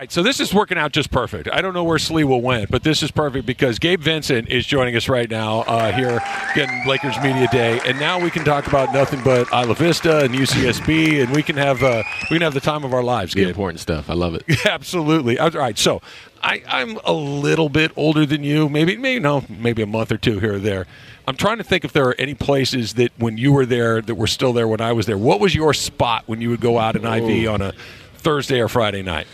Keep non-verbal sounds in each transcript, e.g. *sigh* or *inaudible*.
Right, so this is working out just perfect. I don't know where Sliwa went, but this is perfect because Gabe Vincent is joining us right now uh, here, getting Lakers Media Day, and now we can talk about nothing but Isla Vista and UCSB, and we can have uh, we can have the time of our lives. The Gabe. important stuff. I love it. *laughs* Absolutely. All right, so I, I'm a little bit older than you, maybe maybe no, maybe a month or two here or there. I'm trying to think if there are any places that when you were there that were still there when I was there. What was your spot when you would go out in IV on a Thursday or Friday night?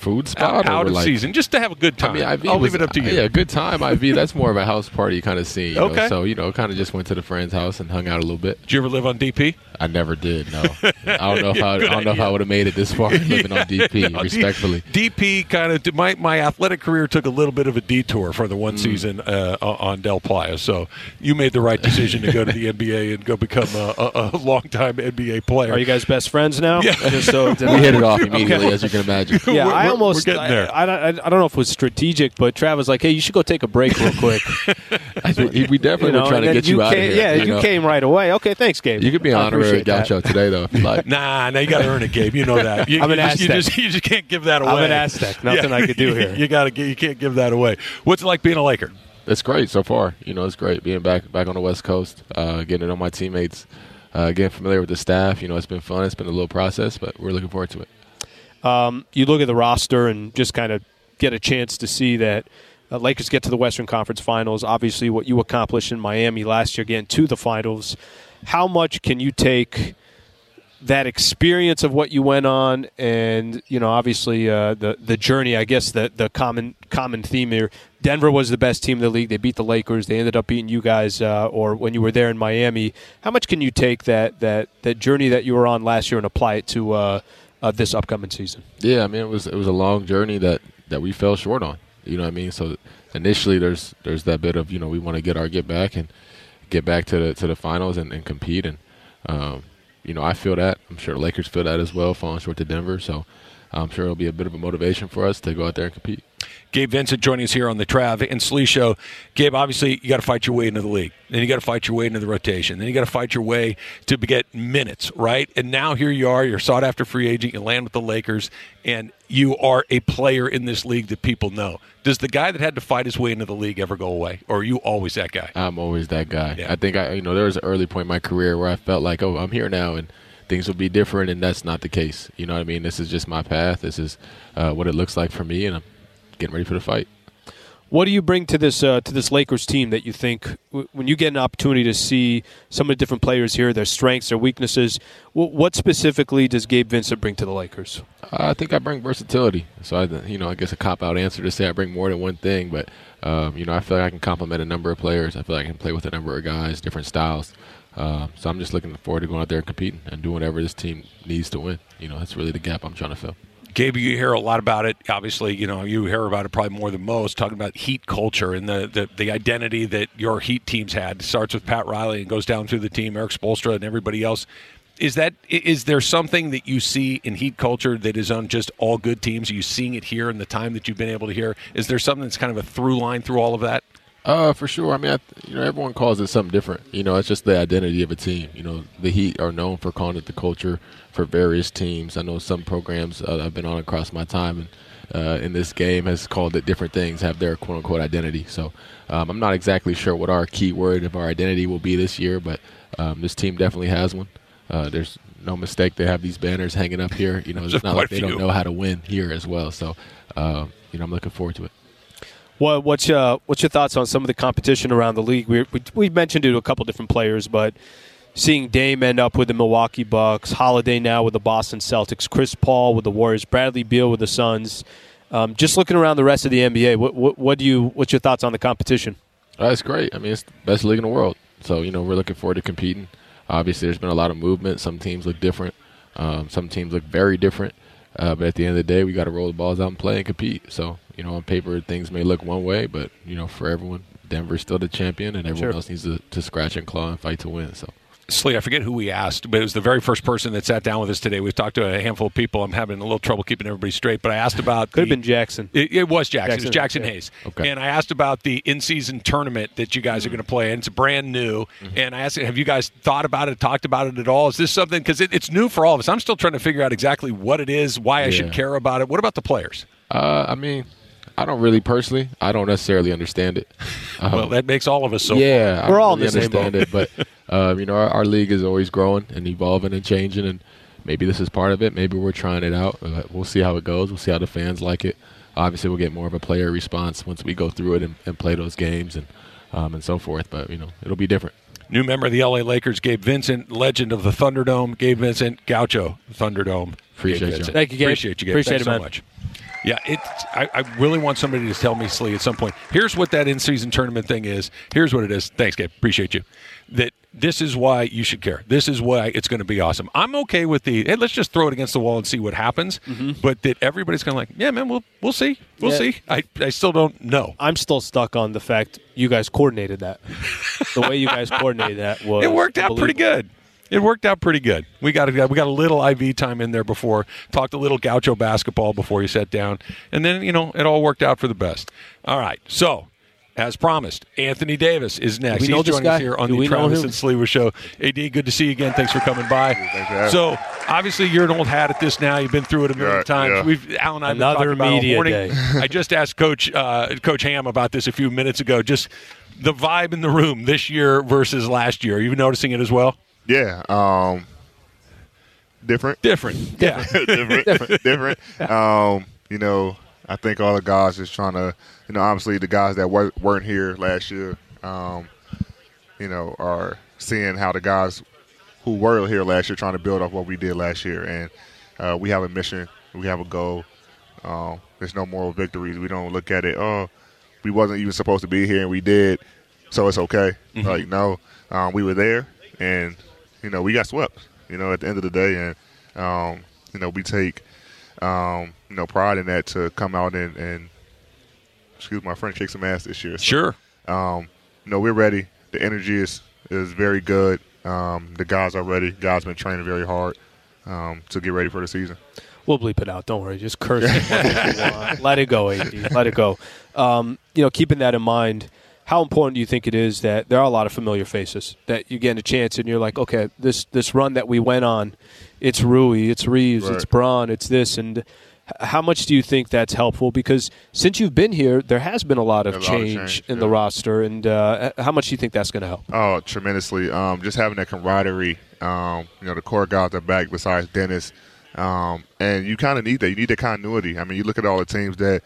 Food spot out or of like, season, just to have a good time. I mean, IV I'll was- leave it up to you. Yeah, good time. IV. That's more of a house party kind of scene. You Okay. Know? So you know, kind of just went to the friend's house and hung out a little bit. Did you ever live on DP? I never did. No, *laughs* I don't know if I, I don't know if. I would have made it this far *laughs* living on DP. *laughs* On D- respectfully. DP kind of my my athletic career took a little bit of a detour for the one Mm. season uh, on Del Playa. So you made the right decision to go to the NBA and go become a, a, a longtime NBA player. Are you guys best friends now? Yeah. Just so We hit it off immediately, as you can imagine. Yeah, We're- I we're- almost. we're getting there. I, I, I don't know if it was strategic, but Trav was like, "Hey, you should go take a break real quick." *laughs* I we definitely you know, were trying to get you, out came, of here. Yeah, you, you know? came right away. Okay, thanks, Gabe. You could be an honorary appreciate that. gaucho today, though, if you like. *laughs* Nah, now you got to earn it, Gabe. You know that. You, *laughs* I'm an you just, you Aztec. just you just can't give that away. I'm an Aztec. Nothing I could do here. you got to. You can't give that away. What's it like being a Laker? It's great so far. You know, it's great being back back on the West Coast, uh, getting to know my teammates, uh, getting familiar with the staff. You know, it's been fun. It's been a little process, but we're looking forward to it. Um, you look at the roster and just kind of get a chance to see that uh, Lakers get to the Western Conference Finals. Obviously, what you accomplished in Miami last year, getting to the finals. How much can you take that experience of what you went on, and you know, obviously uh, the the journey? I guess the the common common theme here. Denver was the best team in the league. They beat the Lakers. They ended up beating you guys, uh, or when you were there in Miami. How much can you take that that that journey that you were on last year and apply it to uh, this upcoming season? Yeah, I mean, it was it was a long journey that that we fell short on. You know what I mean? So initially, there's there's that bit of you know we want to get our get back and get back to the to the finals and, and compete. And um, you know, I feel that. I'm sure Lakers feel that as well, falling short to Denver. So I'm sure it'll be a bit of a motivation for us to go out there and compete. Gabe Vincent joining us here on the Trav and Slee Show. Gabe, obviously, you got to fight your way into the league. Then you got to fight your way into the rotation. Then you got to fight your way to get minutes, right? And now here you are. You're sought after free agent. You land with the Lakers, and you are a player in this league that people know. Does the guy that had to fight his way into the league ever go away, or are you always that guy? I'm always that guy. Yeah. I think I, you know, there was an early point in my career where I felt like, oh, I'm here now, and things will be different, and that's not the case. You know what I mean? This is just my path. This is uh, what it looks like for me, and I'm getting ready for the fight. What do you bring to this uh, to this Lakers team that you think w- when you get an opportunity to see some of the different players here, their strengths, their weaknesses? W- what specifically does Gabe Vincent bring to the Lakers? I think I bring versatility. So I, you know, I guess a cop out answer to say I bring more than one thing, but um, you know, I feel like I can complement a number of players. I feel like I can play with a number of guys, different styles. Um, so I'm just looking forward to going out there and competing and doing whatever this team needs to win. You know, that's really the gap I'm trying to fill. Gabe, you hear a lot about it. Obviously, you know you hear about it probably more than most. Talking about Heat culture and the the, the identity that your Heat teams had starts with Pat Riley and goes down through the team, Erik Spoelstra and everybody else. Is that is there something that you see in Heat culture that is on just all good teams? Are you seeing it here in the time that you've been able to hear? Is there something that's kind of a through line through all of that? Uh, for sure. I mean, I, you know, everyone calls it something different. You know, it's just the identity of a team. You know, the Heat are known for calling it the culture for various teams. I know some programs uh, I've been on across my time and uh, in this game has called it different things, have their quote unquote identity. So um, I'm not exactly sure what our key word of our identity will be this year, but um, this team definitely has one. Uh, there's no mistake they have these banners hanging up here. You know, it's not like they few. don't know how to win here as well. So, uh, you know, I'm looking forward to it. What, what's uh, what's your thoughts on some of the competition around the league? We we, we mentioned it to a couple different players, but seeing Dame end up with the Milwaukee Bucks, Holiday now with the Boston Celtics, Chris Paul with the Warriors, Bradley Beal with the Suns. Um, just looking around the rest of the NBA, what, what, what do you what's your thoughts on the competition? That's great. I mean, it's the best league in the world. So you know, we're looking forward to competing. Obviously, there's been a lot of movement. Some teams look different. Um, some teams look very different. Uh, but at the end of the day, we got to roll the balls out and play and compete. So you know, on paper things may look one way, but you know, for everyone, Denver's still the champion, and everyone Sure. else needs to, to scratch and claw and fight to win. So Slee, I forget who we asked, but it was the very first person that sat down with us today. We've talked to a handful of people. I'm having a little trouble keeping everybody straight, but I asked about Could have been Jaxson. It, it was Jaxson. It was Jaxson, Jaxson yeah. Hayes. Okay. And I asked about the in-season tournament that you guys are going to play, and it's brand new. And I asked, have you guys thought about it, talked about it at all? Is this something because it, it's new for all of us? I'm still trying to figure out exactly what it is, why I should care about it. What about the players? uh, I mean, I don't really personally. I don't necessarily understand it. Um, *laughs* well, that makes all of us so. yeah, We're don't all in really the same understand it, but uh, *laughs* you know, our, our league is always growing and evolving and changing, and maybe this is part of it. Maybe we're trying it out. Uh, we'll see how it goes. We'll see how the fans like it. Obviously, we'll get more of a player response once we go through it and, and play those games and um, and so forth. But you know, it'll be different. New member of the LA Lakers, Gabe Vincent, legend of the Thunderdome, Gabe Vincent, Gaucho Thunderdome. Appreciate you. Thank you, Gabe. Appreciate you, Gabe. Appreciate Thanks it, so man. much. Yeah, it's. I, I really want somebody to tell me, Slee, at some point. Here's what that in-season tournament thing is. Here's what it is. Thanks, Gabe. Appreciate you. That this is why you should care. This is why it's going to be awesome. I'm okay with the. Hey, let's just throw it against the wall and see what happens. But that everybody's kind of like, yeah, man, we'll we'll see, we'll Mm-hmm. Yeah. see. I I still don't know. I'm still stuck on the fact you guys coordinated that. the way you guys coordinated that *laughs* was It worked out pretty good. It worked out pretty good. We got a, we got a little IV time in there before, talked a little gaucho basketball before you sat down, and then you know it all worked out for the best. All right, so as promised, Anthony Davis is next. we know He's this joining us guy? here on Do the we know Travis him? and Sliwa Show. Ad, good to see you again. Thanks for coming by. Thanks So obviously you're an old hat at this now. You've been through it a million Yeah, times. yeah. We've Al and I have been Another talking about it all media morning. day. I just asked Coach uh, Coach Ham about this a few minutes ago. Just the vibe in the room this year versus last year. Are you noticing it as well? Yeah. Um, different. Different. *laughs* Yeah. different. *laughs* different. Um, you know, I think all the guys is trying to, you know, obviously the guys that wer- weren't here last year, um, you know, are seeing how the guys who were here last year trying to build off what we did last year, and uh, we have a mission, we have a goal. Um, there's no moral victories. We don't look at it. Oh, we wasn't even supposed to be here, and we did, so it's okay. Like no, um, we were there, and you know we got swept. You know, at the end of the day, and um, you know we take um, you know pride in that to come out and, and excuse my friend, kick some ass this year. So, Sure. um, you know, we're ready. The energy is is very good. Um, the guys are ready. Guys been training very hard um, to get ready for the season. We'll bleep it out. Don't worry. Just curse it. if you want. Let it go, AD. Let it go. Um, you know, keeping that in mind, how important do you think it is that there are a lot of familiar faces that you get a chance and you're like, okay, this this run that we went on, it's Rui, it's Reaves, it's Bron, it's this, and how much do you think that's helpful? Because since you've been here, there has been a lot of A lot of change, change, in the roster, and uh, how much do you think that's going to help? Oh, tremendously. Um, just having that camaraderie. Um, you know, the core guys are back besides Dennis. Um, and you kind of need that. You need that continuity. I mean, you look at all the teams that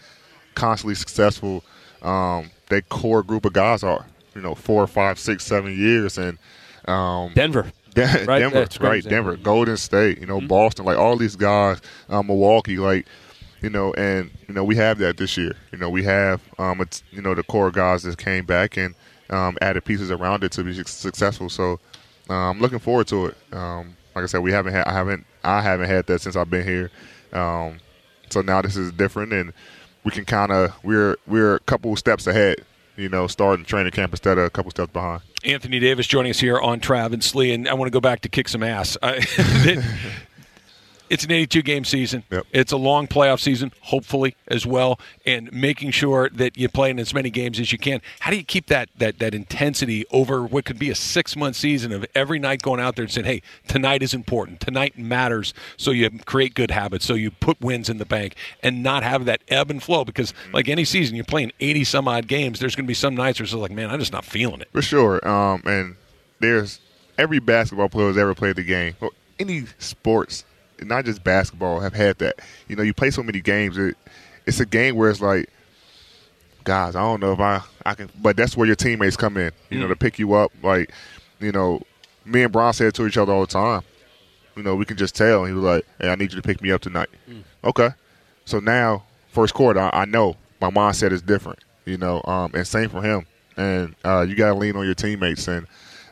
constantly successful. Um, that core group of guys are, you know, four, five, six, seven years, and um, Denver. *laughs* Den- Right? Denver, That's right? Denver, Golden State, you know, Boston, like all these guys, um, Milwaukee, like you know, and you know we have that this year. You know, we have um, it's, you know the core guys that came back and um, added pieces around it to be successful. So uh, I'm looking forward to it. Um, like I said, we haven't had, I haven't, I haven't had that since I've been here. Um, so now this is different, and we can kind of we're we're a couple steps ahead. You know, starting training camp instead of a couple steps behind. Anthony Davis joining us here on Trav and Slee, and I want to go back to kick some ass. I, *laughs* *laughs* it's an 82 game season. Yep. It's a long playoff season, hopefully as well, and making sure that you play in as many games as you can. How do you keep that that that intensity over what could be a six month season of every night going out there and saying, "Hey, tonight is important. Tonight matters." So you create good habits. So you put wins in the bank and not have that ebb and flow because, like any season, you're playing 80 some odd games. There's going to be some nights where it's like, "Man, I'm just not feeling it." For sure. Um, and there's every basketball player who's ever played the game. Well, any sports, not just basketball, have had that. You know, you play so many games. It, it's a game where it's like guys, I don't know if I I can, but that's where your teammates come in. You know, to pick you up. Like, you know, me and Bron said to each other all the time. You know, we can just tell. He was like, "Hey, I need you to pick me up tonight." Okay. So now, first quarter, I, I know my mindset is different. You know, um, and same for him. And uh, you got to lean on your teammates. And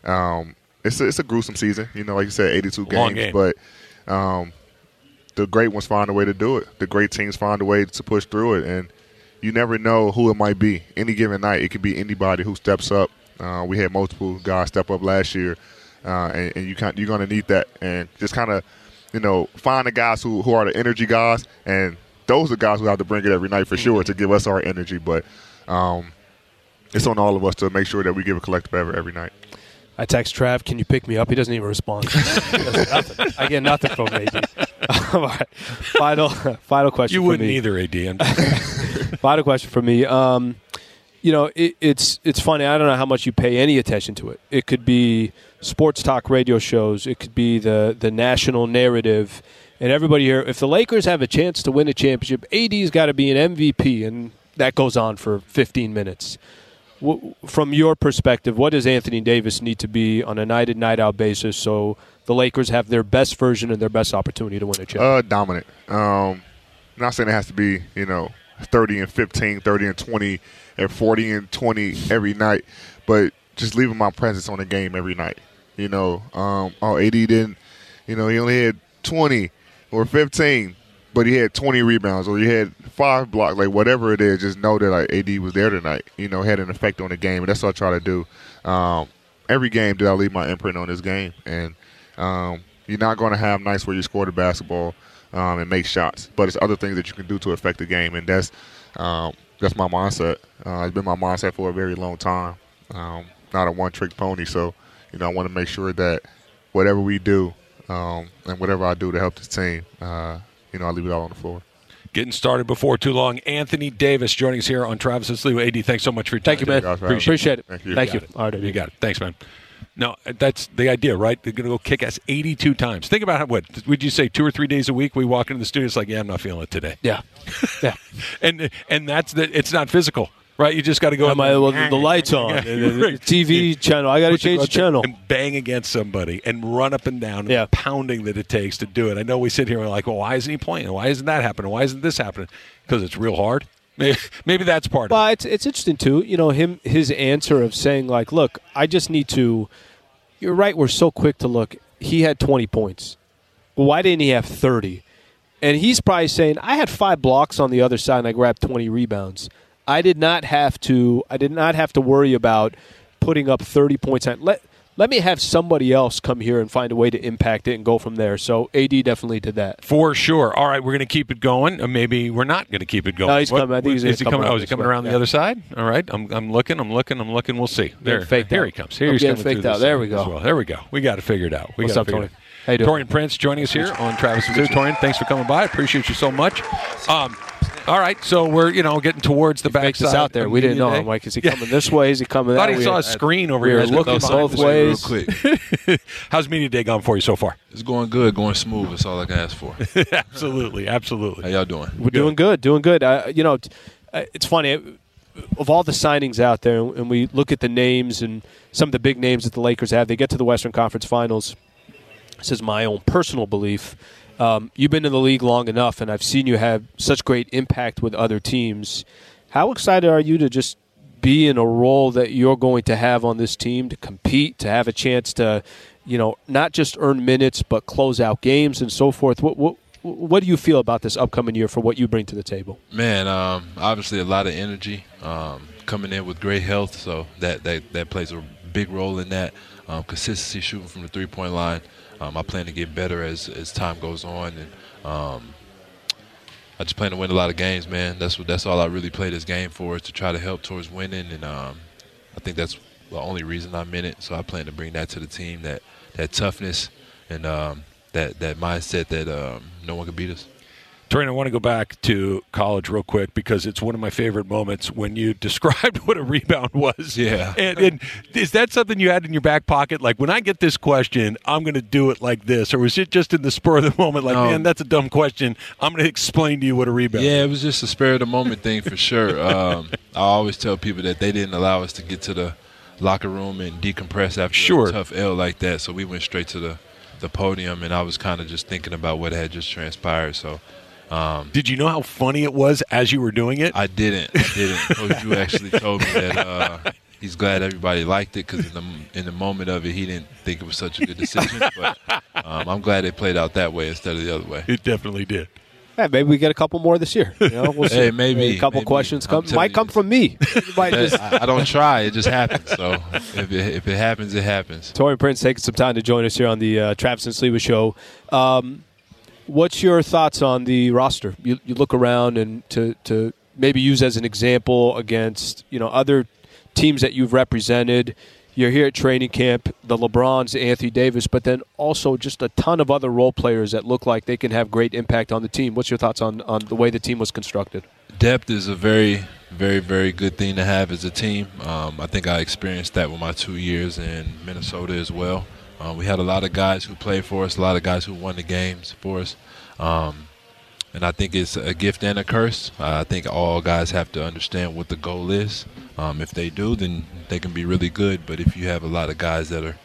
um, it's a, it's a gruesome season. You know, like you said, 82 Long games, game. but um, the great ones find a way to do it. The great teams find a way to push through it, and you never know who it might be. Any given night, it could be anybody who steps up. Uh, we had multiple guys step up last year, uh, and, and you can you're going to need that, and just kind of, you know, find the guys who, who are the energy guys, and those are guys who have to bring it every night for sure to give us our energy. But um, it's on all of us to make sure that we give a collective effort every night. I text Trav, can you pick me up? He doesn't even respond. *laughs* Nothing. I get nothing from AD. *laughs* All right. Final, *laughs* final question. You wouldn't either, AD. Final question for me. Um, you know, it, it's it's funny. I don't know how much you pay any attention to it. It could be sports talk radio shows. It could be the the national narrative, and everybody here. If the Lakers have a chance to win a championship, AD's got to be an MVP, and that goes on for 15 minutes. W- From your perspective, what does Anthony Davis need to be on a night in night out basis so the Lakers have their best version and their best opportunity to win a championship? Uh, dominant. Um, not saying it has to be, you know, 30 and 15, 30 and 20, and 40 and 20 every night, but just leaving my presence on the game every night. You know, um, oh, AD didn't, you know, he only had 20 or 15, but he had 20 rebounds or he had five blocks, like whatever it is, just know that like AD was there tonight, you know, had an effect on the game. And that's what I try to do. Um, every game did I leave my imprint on this game. And um, you're not going to have nights where you score the basketball um, and make shots, but it's other things that you can do to affect the game, and that's um, that's my mindset. Uh, it's been my mindset for a very long time. Um, not a one-trick pony, so you know I want to make sure that whatever we do um, and whatever I do to help this team, uh, you know, I leave it all on the floor. Getting started before too long. Anthony Davis joining us here on Travis and Slee. AD, thanks so much for your time. Thank you, man. guys for. Appreciate it. Thank you. Thank You you. All right, You got it. Thanks, man. No, that's the idea, right? They're going to go kick ass 82 times. Think about how, what, would you say two or three days a week we walk into the studio, it's like, yeah, I'm not feeling it today. Yeah. Yeah. *laughs* And and that's the, it's not physical, right? You just got to go Got in my, there well, the, *laughs* the lights on, and the, the Right. TV channel. I got to change the channel. and bang against somebody and run up and down Yeah. the pounding that it takes to do it. I know we sit here and we're like, well, why isn't he playing? Why isn't that happening? Why isn't this happening? Because it's real hard. *laughs* Maybe, maybe that's part of it. But it's, it's interesting too. You know, him his answer of saying like, "Look, I just need to." You're right. We're so quick to look. He had 20 points. Well, why didn't he have 30? And he's probably saying, "I had five blocks on the other side, and I grabbed 20 rebounds. I did not have to. I did not have to worry about putting up 30 points. On, let let me have somebody else come here and find a way to impact it and go from there. So AD definitely did that. For sure. All right, we're going to keep it going. Maybe we're not going to keep it going. No, he's coming. I think he's is he coming? around Oh, is he coming way. around the Yeah. other side? All right. I'm, I'm looking. I'm looking. I'm looking. We'll see. There, faked here out. he comes. Here I'm he's coming faked out. There we go. well. There we go. We got to figure it out. We What's up, Tony? out. How you doing? Taurean Prince joining us here on Travis and. Taurean, thanks for coming by. I appreciate you so much. Um, all right, so we're you know getting towards the back Faked us out there. We didn't know. I'm like, is he coming this way? Is he coming that? Thought that he way? saw a screen over we here. were Let's looking both ways. real quick. *laughs* How's media day gone for you so far? It's going good, going smooth. That's all I can ask for. *laughs* absolutely, absolutely. How y'all doing? We're doing good, doing good. Uh, you know, t- uh, it's funny. Of all the signings out there, and we look at the names and some of the big names that the Lakers have, they get to the Western Conference Finals. This is my own personal belief. Um, you've been in the league long enough, and I've seen you have such great impact with other teams. How excited are you to just be in a role that you're going to have on this team to compete, to have a chance to, you know, not just earn minutes but close out games and so forth? What what what do you feel about this upcoming year for what you bring to the table? Man, um, obviously a lot of energy um, coming in with great health, so that, that, that plays a big role in that. Um, consistency shooting from the three point line. Um, I plan to get better as, as time goes on, and um, I just plan to win a lot of games, man. That's what that's all I really play this game for is to try to help towards winning, and um, I think that's the only reason I'm in it. So I plan to bring that to the team that that toughness and um, that that mindset that um, no one can beat us. Taurean, I want to go back to college real quick because it's one of my favorite moments when you *laughs* described what a rebound was. Yeah. And, and is that something you had in your back pocket? Like, when I get this question, I'm going to do it like this. Or was it just in the spur of the moment, like, No. man, that's a dumb question. I'm going to explain to you what a rebound is. Yeah, is? it was just a spur of the moment thing for sure. *laughs* Um, I always tell people that they didn't allow us to get to the locker room and decompress after Sure. a tough L like that, so we went straight to the, the podium, and I was kind of just thinking about what had just transpired. So Did you know how funny it was as you were doing it? I didn't. I didn't. *laughs* Coach Drew actually told me that uh, he's glad everybody liked it because in the in the moment of it, he didn't think it was such a good decision. But um, I'm glad it played out that way instead of the other way. it definitely did. Hey, maybe we get a couple more this year. You know, we'll see. Hey, maybe, a couple maybe. questions come might you. come from me. *laughs* Might just- I, I don't try; it just happens. So if it, if it happens, it happens. Taurean Prince taking some time to join us here on the uh, Travis and Sliwa show. Um, what's your thoughts on the roster? You, you look around and to, to maybe use as an example against you know other teams that you've represented. You're here at training camp, the LeBrons, Anthony Davis, but then also just a ton of other role players that look like they can have great impact on the team. What's your thoughts on, on the way the team was constructed? Depth is a very, very, very good thing to have as a team. Um, I think I experienced that with my two years in Minnesota as well. Uh, we had a lot of guys who played for us, a lot of guys who won the games for us. Um, and I think it's a gift and a curse. Uh, I think all guys have to understand what the goal is. Um, if they do, then they can be really good. But if you have a lot of guys that are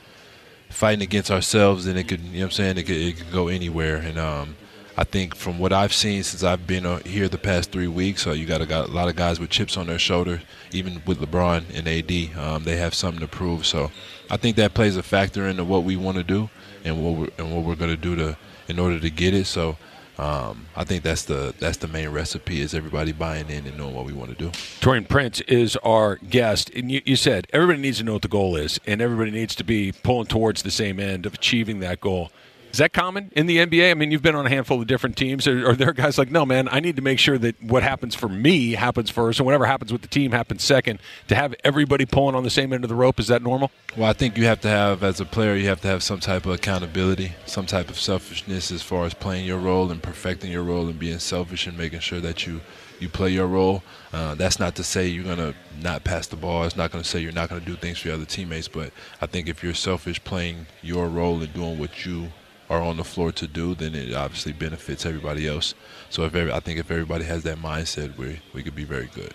fighting against ourselves, then it could, you know what I'm saying, it could, it could go anywhere. And um, I think from what I've seen since I've been uh, here the past three weeks, uh, you got a, got a lot of guys with chips on their shoulder, even with LeBron and AD. Um, they have something to prove. So I think that plays a factor into what we want to do and what we're, and what we're going to do to in order to get it. So um, I think that's the that's the main recipe is everybody buying in and knowing what we want to do. Taurean Prince is our guest, and you, you said everybody needs to know what the goal is, and everybody needs to be pulling towards the same end of achieving that goal. Is that common in the NBA? I mean, you've been on a handful of different teams. Are, are there guys like, no, man, I need to make sure that what happens for me happens first, and whatever happens with the team happens second. To have everybody pulling on the same end of the rope, is that normal? Well, I think you have to have, as a player, you have to have some type of accountability, some type of selfishness as far as playing your role and perfecting your role and being selfish and making sure that you you play your role. Uh, that's not to say you're gonna not pass the ball. It's not gonna say you're not gonna do things for your other teammates. But I think if you're selfish, playing your role and doing what you are on the floor to do, then it obviously benefits everybody else. So if every, I think if everybody has that mindset, we we could be very good.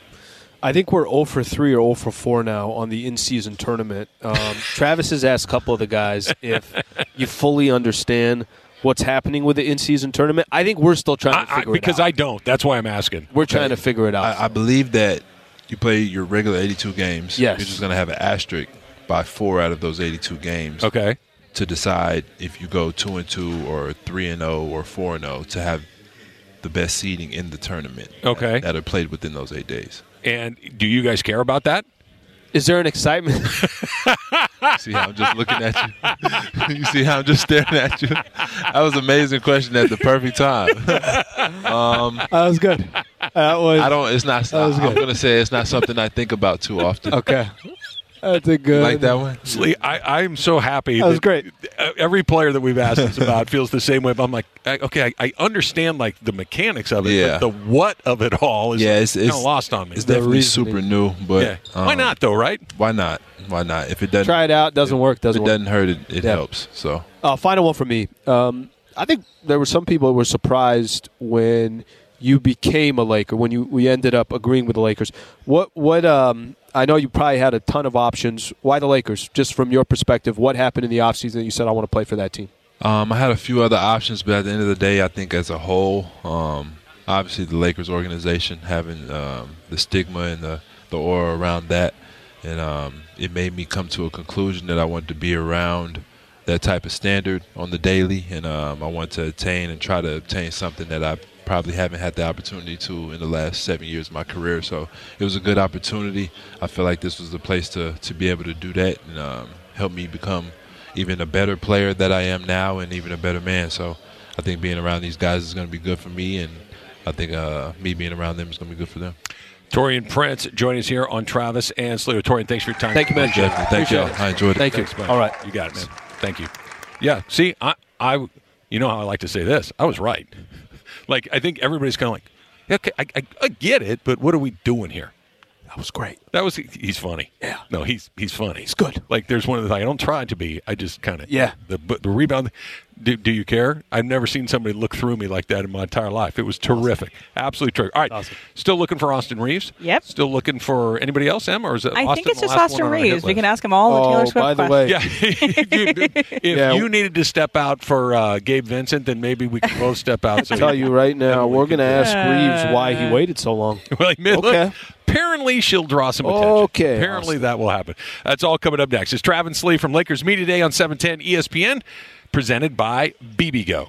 I think we're 0 for 3 or 0 for 4 now on the in season tournament. Um, *laughs* Travis has asked a couple of the guys if you fully understand what's happening with the in season tournament. I think we're still trying to I, I, figure because it out. Because I don't. That's why I'm asking. we're trying to figure it out. I, I believe that you play your regular 82 games. Yes. You're just going to have an asterisk by four out of those 82 games Okay. To decide if you go two and two or three and zero or four and zero to have the best seeding in the tournament. Okay. That are played within those eight days. And do you guys care about that? Is there an excitement? *laughs* See how I'm just looking at you? *laughs* you see how I'm just staring at you? That was an amazing question at the perfect time. *laughs* um, that was good. That was I don't. It's not. was good. I'm gonna say it's not something I think about too often. okay. That's a good. Like that one. Slee, I, I'm so happy. That was great. Every player that we've asked this about feels the same way. But I'm like, I- okay, I, I understand like the mechanics of it, Yeah. but the what of it all is Yeah, it's, kind it's lost on me. It's definitely reasoning. super new, but yeah. Why um, not though? Right? Why not? Why not? If it doesn't Try it out. Doesn't work. Doesn't it work. doesn't hurt, it, it Yeah. helps. So Uh, final one for me. Um, I think there were some people who were surprised when you became a Laker, when you we ended up agreeing with the Lakers. What what um, I know you probably had a ton of options. Why the Lakers? Just from your perspective, what happened in the offseason that you said I want to play for that team? um, I had a few other options, but at the end of the day, I think as a whole, um, obviously the Lakers organization having um, the stigma and the the aura around that, and um, it made me come to a conclusion that I wanted to be around that type of standard on the daily, and um, I want to attain and try to obtain something that I probably haven't had the opportunity to in the last seven years of my career. So it was a good opportunity. I feel like this was the place to to be able to do that and um, help me become even a better player that I am now, and even a better man. So I think being around these guys is going to be good for me, and I think uh, me being around them is going to be good for them. Taurean Prince joining us here on Travis and Slater. Taurean, thanks for your time. Thank you, man. Definitely. Thank you. It. I enjoyed it. Thank you. Man. All right. You got it, man. Thank you. Yeah. See, I, I, you know how I like to say this. I was right. Like I think everybody's kind of like, okay, I, I, I get it, but what are we doing here? That was great. That was he's funny. Yeah. No, he's he's funny. He's good. Like there's one of the things I don't try to be. I just kind of Yeah. The the rebound. Do, do you care? I've never seen somebody look through me like that in my entire life. It was terrific. Absolutely terrific. All right. Awesome. Still looking for Austin Reaves. Yep. Still looking for anybody else, Em, or is it? I Austin think it's just Austin one on our hit Reaves. We can ask him all the Taylor Oh, Swift by the questions. way, Yeah. *laughs* if *laughs* Yeah. you needed to step out for uh, Gabe Vincent, then maybe we could both step out. So I'll tell you right *laughs* now, we we're going to do ask Reaves why he waited so long. Well, I mean, look, Okay. Apparently she'll draw some attention. Okay, Apparently Austin. that will happen. That's all coming up next. It's Travis Lee from Lakers Media Day on 710 ESPN, presented by bibigo.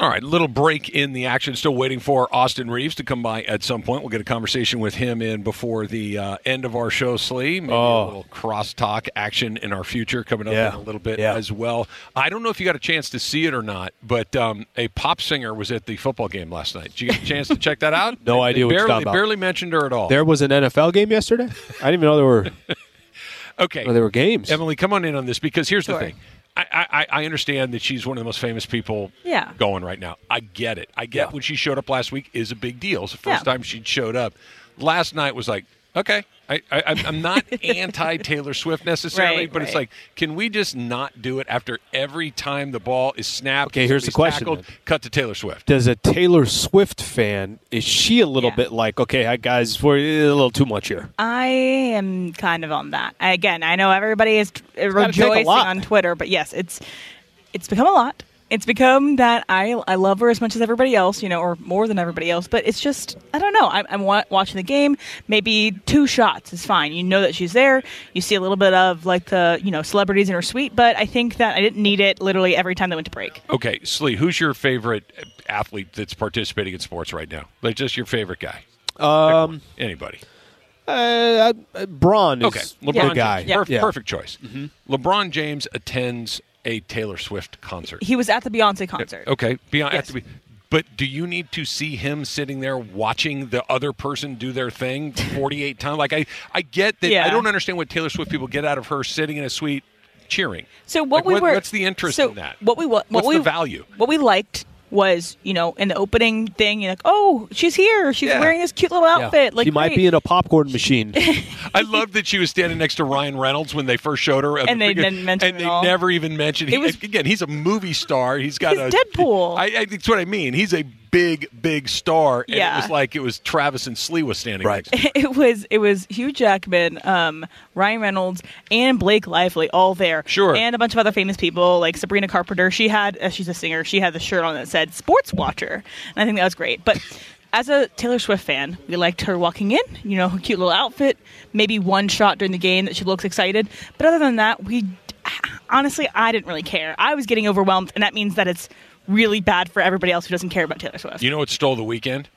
All right, little break in the action. Still waiting for Austin Reaves to come by at some point. We'll get a conversation with him in before the uh, end of our show, Slee. Maybe Oh. a little crosstalk action in our future coming up Yeah. in a little bit Yeah. as well. I don't know if you got a chance to see it or not, but um, a pop singer was at the football game last night. Did you get a chance to check that out? *laughs* No They- idea they what you're barely, about. barely mentioned her at all. There was an NFL game yesterday? I didn't even know there were, *laughs* okay. or there were games. Emily, come on in on this because here's Sure. the thing. I, I, I understand that she's one of the most famous people Yeah. going right now. I get it. I get Yeah. when she showed up last week is a big deal. It's the first Yeah. time she showed up. Last night was like, okay, I, I, I'm- I'm not *laughs* anti Taylor Swift necessarily, Right, but it's like, can we just not do it after every time the ball is snapped? Okay, here's the question tackled, cut to Taylor Swift. Does a Taylor Swift fan, is she a little Yeah. bit like, okay, guys, we're eh, a little too much here? I am kind of on that. Again, I know everybody is t- gotta take a rejoicing on Twitter, but yes, it's it's become a lot. It's become that I I love her as much as everybody else, you know, or more than everybody else. But it's just I don't know. I'm, I'm wa- watching the game. Maybe two shots is fine. You know that she's there. You see a little bit of like the you know celebrities in her suite, but I think that I didn't need it literally every time they went to break. Okay, Slee, who's your favorite athlete that's participating in sports right now? Like, just your favorite guy? Um, Anybody? uh, uh, Bron is Okay, LeBron the James. guy. Perf- Yeah. Perfect choice. LeBron James attends a Taylor Swift concert. He was at the Beyonce concert. Okay, beyond Yes. be. But do you need to see him sitting there watching the other person do their thing 48 times? Like I, I get that. Yeah. I don't understand what Taylor Swift people get out of her sitting in a suite cheering. So what Like, we what- were what's the interest so in that? What we what, What's we the value? What we liked was you know in the opening thing you're like oh she's here she's Yeah. wearing this cute little Yeah. outfit like she might great. be in a popcorn machine. *laughs* I love that she was standing next to Ryan Reynolds when they first showed her, at And the they big- didn't mention and they all. never even mentioned. He, It was- again, he's a movie star. He's got He's a Deadpool. I, I that's what I mean. He's a big, big star. And Yeah. it was like it was Travis and Slee was standing Right. next. to him. *laughs* it was it was Hugh Jackman, um, Ryan Reynolds, and Blake Lively all there. Sure. and a bunch of other famous people like Sabrina Carpenter. She had uh, she's a singer. She had the shirt on that said "Sports Watcher," and I think that was great. But as a Taylor Swift fan, we liked her walking in. You know, her cute little outfit. Maybe one shot during the game that she looks excited. But other than that, we honestly I didn't really care. I was getting overwhelmed, and that means that it's really bad for everybody else who doesn't care about Taylor Swift. You know what stole the weekend?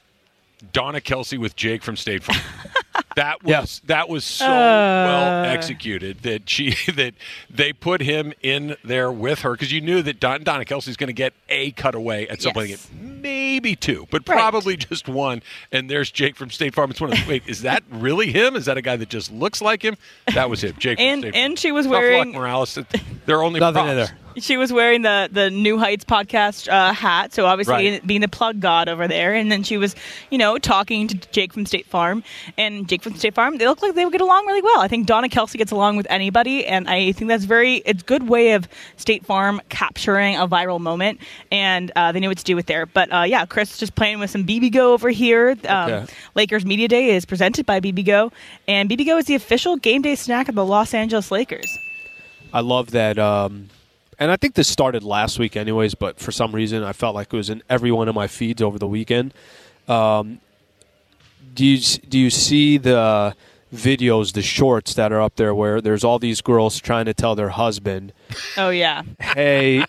Donna Kelce with Jake from State Farm. *laughs* that was Yeah. that was so Uh. well executed that she *laughs* that they put him in there with her because you knew that Don, Donna Kelce's going to get a cutaway at some point, Yes. maybe two, but Right. probably just one. And there's Jake from State Farm. It's one of the, wait, is that really him? Is that a guy that just looks like him? That was him, Jake. And- from State Farm. and she was Tough luck, wearing- Morales. They're only Nothing props. in there. She was wearing the the New Heights podcast uh, hat, so obviously Right. being the plug god over there. And then she was, you know, talking to Jake from State Farm, and Jake from State Farm. They look like they would get along really well. I think Donna Kelce gets along with anybody, and I think that's very it's good way of State Farm capturing a viral moment, and uh, they knew what to do with there. But uh, yeah, Chris just playing with some bibigo over here. Um, Okay. Lakers Media Day is presented by bibigo, and bibigo is the official game day snack of the Los Angeles Lakers. I love that. Um, and I think this started last week, anyways. But for some reason, I felt like it was in every one of my feeds over the weekend. Um, do you do you see the videos, the shorts that are up there, where there's all these girls trying to tell their husband, Oh yeah. "Hey,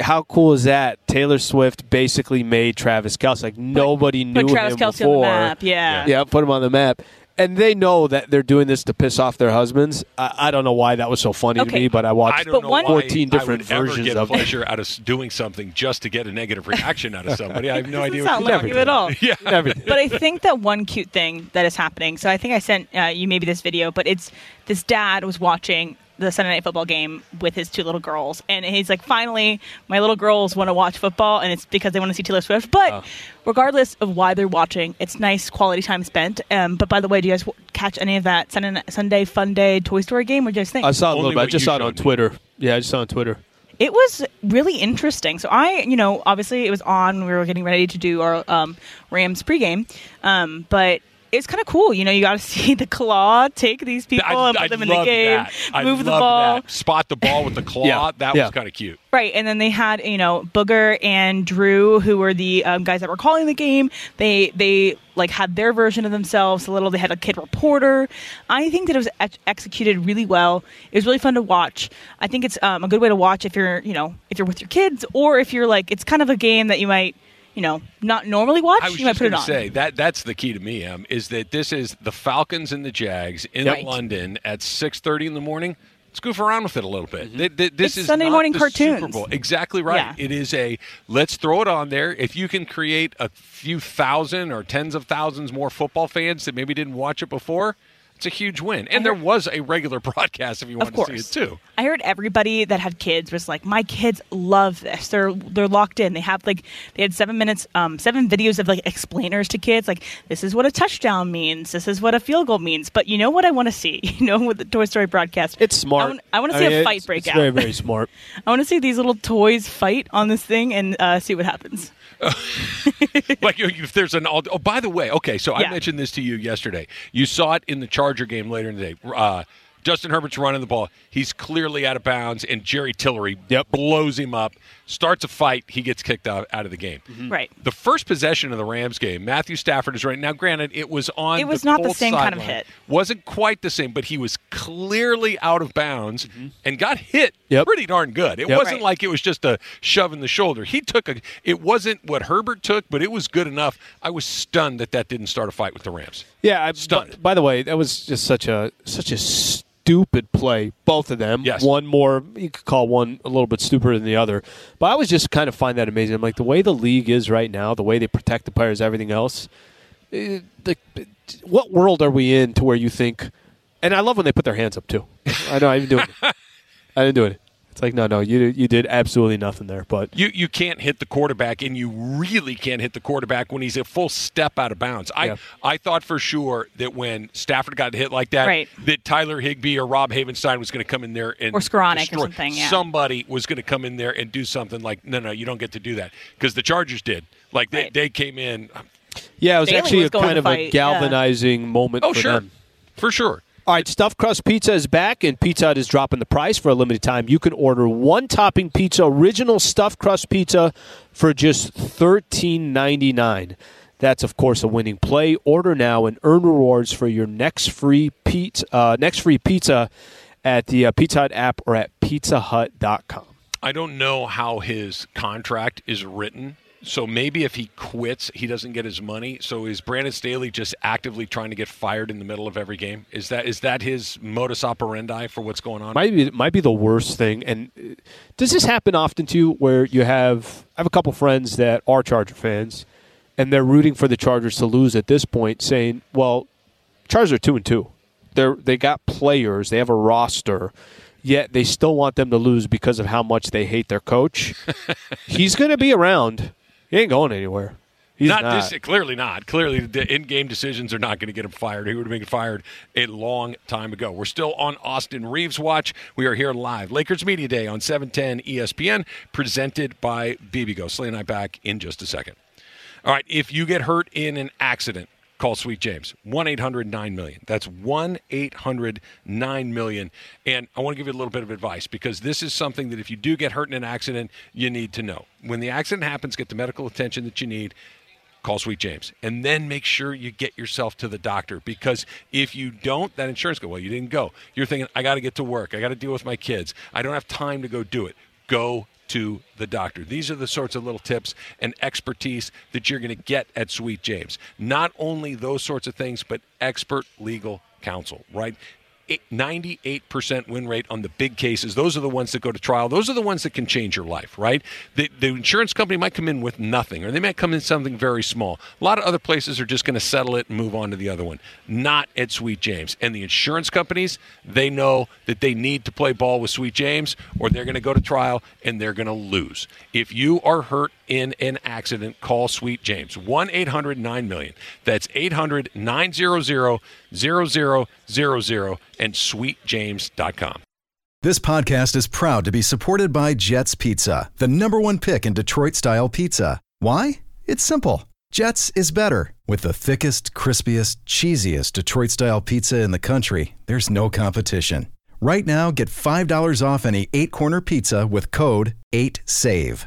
how cool is that? Taylor Swift basically made Travis Kelce. Like nobody knew Put Travis him Kelce before. on the map. Yeah. Yeah, put him on the map. And they know that they're doing this to piss off their husbands. I, I don't know why that was so funny to me, but I watched I don't know one- why 14 different I would versions ever get of it. pleasure out of s- doing something just to get a negative reaction out of somebody. I have no *laughs* idea. Doesn't what sound you're like you at all. *laughs* Yeah. But I think that one cute thing that is happening. So I think I sent uh, you maybe this video, but it's this dad was watching the Sunday night football game with his two little girls, and he's like, "Finally, my little girls want to watch football, and it's because they want to see Taylor Swift." But Oh. regardless of why they're watching, it's nice quality time spent. Um, but by the way, do you guys w- catch any of that Sunday, Sunday Fun Day Toy Story game? What do you guys think? I saw a little bit. I just saw it on me. Twitter. Yeah, I just saw it on Twitter. it was really interesting. So I, you know, obviously it was on. when We were getting ready to do our um, Rams pregame, um, but it's kind of cool. You know, you got to *laughs* see the claw take these people I, and put I them in the game, that. I move the ball. That. Spot the ball with the *laughs* claw. Yeah. That Yeah. was kind of cute. Right, and then they had you know Booger and Drew, who were the um, guys that were calling the game. They they like had their version of themselves a little. They had a kid reporter. I think that it was ex- executed really well. It was really fun to watch. I think it's um, a good way to watch if you're you know if you're with your kids or if you're like it's kind of a game that you might you know not normally watch. I was you might just put it going on. to say that that's the key to me, Em, is that this is the Falcons and the Jags in Right. London at six thirty in the morning. Let's goof around with it a little bit. Mm-hmm. Th- th- This It's is Sunday not morning the cartoons. Super Bowl. Exactly right. Yeah. It is a let's throw it on there. If you can create a few thousand or tens of thousands more football fans that maybe didn't watch it before, it's a huge win. And there was a regular *laughs* broadcast if you Of wanted to see it too. I heard everybody that had kids was like, "My kids love this. They're they're locked in. They have like they had seven minutes, um, seven videos of like explainers to kids. Like this is what a touchdown means. This is what a field goal means. But you know what I want to see? *laughs* You know, with the Toy Story broadcast, It's smart. I want to see mean, a fight it's- break it's out. very, very *laughs* smart. I want to see these little toys fight on this thing and uh, see what happens. *laughs* like if there's an oh by the way okay so i mentioned this to you yesterday. You saw it in the charger game later in the day. Uh, justin herbert's running the ball. He's clearly out of bounds and jerry tillery Yep. blows him up starts a fight he gets kicked out, out of the game mm-hmm. Right. the first possession of the Rams game, Matthew Stafford is right now. Granted, it was on. It was the not the same kind of sideline. hit. wasn't quite the same, but he was clearly out of bounds mm-hmm. and got hit Yep. pretty darn good. It Yep. wasn't Right. like it was just a shove in the shoulder. He took a. It wasn't what Herbert took, but it was good enough. I was stunned that that didn't start a fight with the Rams. Yeah, I, Stunned. By, by the way, that was just such a such a stupid play. Both of them. Yes. One more you could call one a little bit stupider than the other. But I was just kind of find that amazing. I'm like the way the league is right now, the way they protect the players, everything else. eh, the, what world are we in to where you think? And I love when they put their hands up too. *laughs* I know I didn't do it. *laughs* I didn't do it. It's like no, no, you you did absolutely nothing there. But You you can't hit the quarterback, and you really can't hit the quarterback when he's a full step out of bounds. I Yeah. I thought for sure that when Stafford got hit like that, Right. that Tyler Higbee or Rob Havenstein was going to come in there and Or Skoranek or something, yeah. Somebody was going to come in there and do something like, no, no, you don't get to do that because the Chargers did. Like they, Right. they came in. Um, yeah, it was Bailey actually was a kind to of a fight, yeah. galvanizing moment. Oh for sure, them. for sure. All right, stuffed crust pizza is back, and Pizza Hut is dropping the price for a limited time. You can order one topping pizza, original stuffed crust pizza, for just thirteen ninety nine. That's of course a winning play. Order now and earn rewards for your next free pizza. Uh, next free pizza at the uh, Pizza Hut app or at PizzaHut.com. I don't know how his contract is written. So maybe if he quits, he doesn't get his money. So is Brandon Staley just actively trying to get fired in the middle of every game? Is that is that his modus operandi for what's going on? might be might be the worst thing. And uh, does this happen often too, where you have I have a couple friends that are Charger fans, and they're rooting for the Chargers to lose at this point, saying, "Well, Chargers are two and two. They're they got players, they have a roster. yet they still want them to lose because of how much they hate their coach. *laughs* He's going to be around. He ain't going anywhere. He's not, not. This, clearly not. Clearly, the in-game decisions are not going to get him fired. He would have been fired a long time ago. We're still on Austin Reaves watch. We are here live, Lakers Media Day on 710 ESPN, presented by bibigo. Slay and I back in just a second. All right, if you get hurt in an accident, call Sweet James. 1 800 9 million. That's 1 800 9 million. And I want to give you a little bit of advice because this is something that if you do get hurt in an accident, you need to know. When the accident happens, get the medical attention that you need. Call Sweet James. And then make sure you get yourself to the doctor because if you don't, that insurance go, well, you didn't go. You're thinking, I got to get to work. I got to deal with my kids. I don't have time to go do it. Go to the doctor. These are the sorts of little tips and expertise that you're going to get at Sweet James. Not only those sorts of things, but expert legal counsel, right? 98% win rate on the big cases. Those are the ones that go to trial. Those are the ones that can change your life, right? The, the insurance company might come in with nothing, or they might come in something very small. A lot of other places are just going to settle it and move on to the other one. Not at Sweet James. And the insurance companies, they know that they need to play ball with Sweet James, or they're going to go to trial and they're going to lose. If you are hurt in an accident, call Sweet James. 1 800 9 million. That's 800 900 0000 and sweetjames.com. This podcast is proud to be supported by Jets Pizza, the number one pick in Detroit style pizza. Why? It's simple. Jets is better. With the thickest, crispiest, cheesiest Detroit style pizza in the country, there's no competition. Right now, get $5 off any eight corner pizza with code 8SAVE.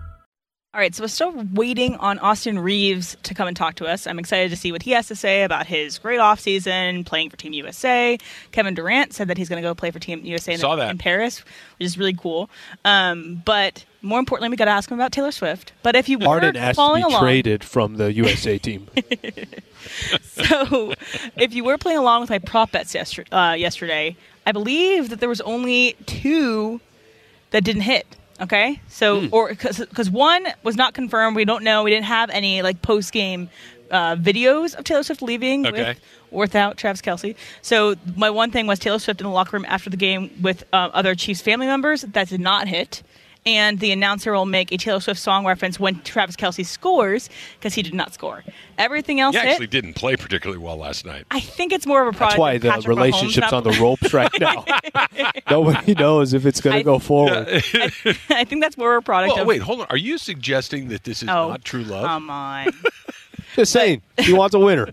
All right, so we're still waiting on Austin Reaves to come and talk to us. I'm excited to see what he has to say about his great offseason playing for Team USA. Kevin Durant said that he's going to go play for Team USA in, Saw that. in Paris, which is really cool. Um, but more importantly, we got to ask him about Taylor Swift. But if you were Arden asked to be along, traded from the USA *laughs* team. so if you were playing along with my prop bets yester- uh, yesterday, I believe that there was only two that didn't hit. Okay, so Hmm. or because one was not confirmed, we don't know. We didn't have any like post game uh, videos of Taylor Swift leaving Okay. with or without Travis Kelce. So my one thing was Taylor Swift in the locker room after the game with uh, other Chiefs family members. That did not hit. And the announcer will make a Taylor Swift song reference when Travis Kelce scores because he did not score. Everything else He hit. actually didn't play particularly well last night. I think it's more of a product. That's why the Patrick relationship's on the ropes right now. *laughs* Nobody knows if it's going to go forward. *laughs* I think that's more of a product Well, of. wait, hold on. Are you suggesting that this is Oh, not true love? Come on. *laughs* Just saying, he wants a winner.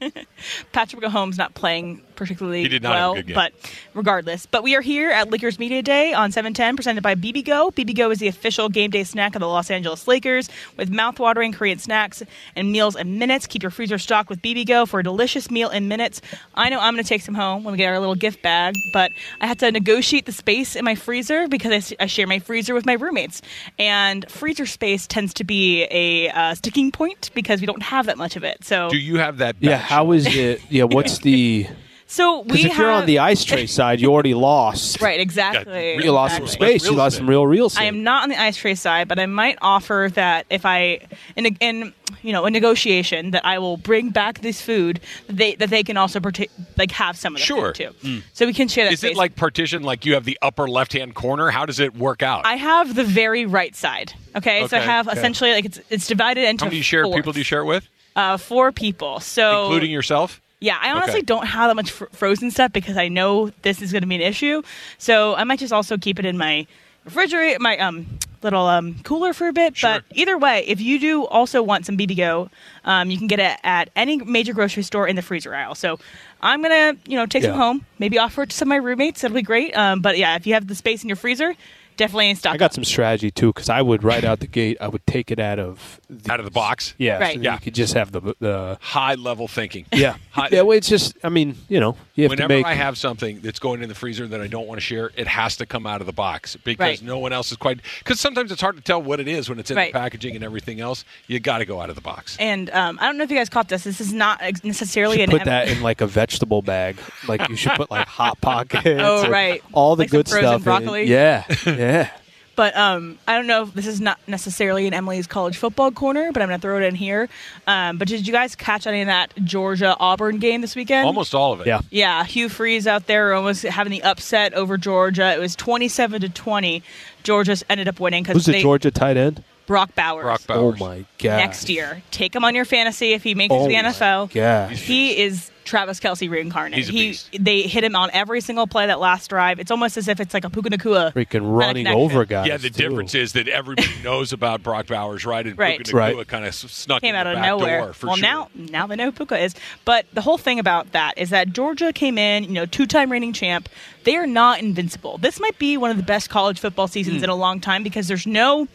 Patrick Mahomes not playing particularly He did not have a well, good game. but regardless. But we are here at Lakers Media Day on 710, presented by bibigo. bibigo is the official game day snack of the Los Angeles Lakers with mouth-watering Korean snacks and meals in minutes. Keep your freezer stocked with bibigo for a delicious meal in minutes. I know I'm going to take some home when we get our little gift bag, but I had to negotiate the space in my freezer because I share my freezer with my roommates. And freezer space tends to be a uh, sticking point because we don't have that much of it. So Do you have that? Yeah, how is it? Yeah, what's *laughs* the? So we Because if you're on the ice tray *laughs* side, you already lost. Right, exactly. You lost some Exactly. space. You lost some real real estate. I am not on the ice tray side, but I might offer that if I in a, in you know a negotiation that I will bring back this food that they that they can also partic- like have some of the Sure. food too, so we can share that. Is it like partition? Like you have the upper left-hand corner? How does it work out? I have the very right side. Okay, so I have okay. essentially like it's it's divided into How many share four, people do you share it with, uh, four people. So including yourself? Yeah, I honestly Okay. don't have that much fr- frozen stuff because I know this is going to be an issue. So I might just also keep it in my refrigerator, my um little um, cooler for a bit. But either way, if you do also want some bibigo, um, you can get it at any major grocery store in the freezer aisle. So I'm gonna, you know, take some home, maybe offer it to some of my roommates. That'll be great. Um, but yeah, if you have the space in your freezer, definitely in stock. I got some strategy too because I would right out the gate. I would take it out of the, out of the box. Yeah, Right. So that you could just have the the High level thinking. *laughs* yeah High- yeah. Well, it's just I mean you know you have Whenever to make I have something that's going in the freezer that I don't want to share, it has to come out of the box because Right. no one else is quite. Because sometimes it's hard to tell what it is when it's in Right. the packaging and everything else. You got to go out of the box. And um, I don't know if you guys caught this. This is not necessarily an put M- that in like a vegetable bag. Like you should put like hot *laughs* pockets. Oh, right. all the Like some good frozen stuff. in it. broccoli? Yeah, yeah. But um, I don't know if this is not necessarily an Emily's college football corner, but I'm going to throw it in here. Um, but did you guys catch any of that Georgia Auburn game this weekend? Almost all of it. Yeah. Yeah, Hugh Freeze out there almost having the upset over Georgia. It was 27 to 20. Georgia ended up winning because Who's the they Georgia tight end? Brock Bowers. Brock Bowers. Oh my god! Next year, take him on your fantasy if he makes it Oh to the NFL. Yeah, He is Travis Kelce reincarnate. He's a he beast. they hit him on every single play that last drive. It's almost as if it's like a Puka Nacua. Freaking running connection. over guys. Yeah, the too. difference is that everybody *laughs* knows about Brock Bowers, right? And Right. Puka Nacua Right. kind of snuck came in out the of back nowhere. door for well, sure. now now they know who Puka is. But the whole thing about that is that Georgia came in, you know, two-time reigning champ. They are not invincible. This might be one of the best college football seasons hmm. in a long time because there's no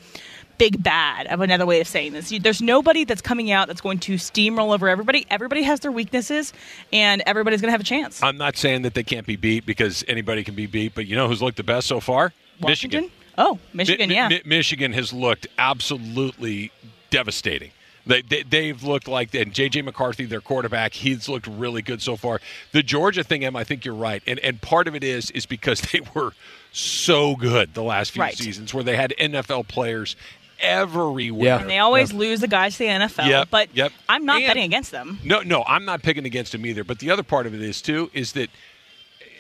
big bad of another way of saying this. There's nobody that's coming out that's going to steamroll over everybody. Everybody has their weaknesses, and everybody's going to have a chance. I'm not saying that they can't be beat because anybody can be beat, but you know who's looked the best so far? Washington? Michigan. Oh, Michigan, Mi- yeah. Mi- Michigan has looked absolutely devastating. They, they, they've looked like, and J.J. McCarthy, their quarterback, he's looked really good so far. The Georgia thing, Em, I think you're right. And, and part of it is is because *laughs* they were so good the last few Right. seasons where they had NFL players everywhere. Yeah. and they always lose the guys to the NFL, Yep, but yep. I'm not And- betting against them. No, no, I'm not picking against them either. But the other part of it is too is that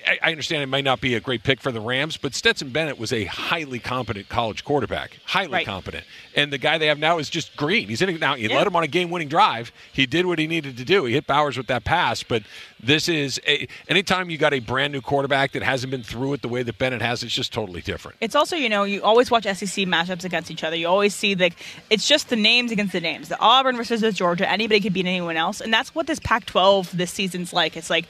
I, I understand it might not be a great pick for the Rams, but Stetson Bennett was a highly competent college quarterback, highly Right. competent. And the guy they have now is just green. He's in it now. You Yeah. let him on a game-winning drive. He did what he needed to do. He hit Bowers with that pass. But this is a, anytime you got a brand new quarterback that hasn't been through it the way that Bennett has, it's just totally different. It's also, you know, you always watch SEC matchups against each other. You always see like it's just the names against the names. The Auburn versus the Georgia. Anybody could beat anyone else, and that's what this Pac-12 this season's like. It's like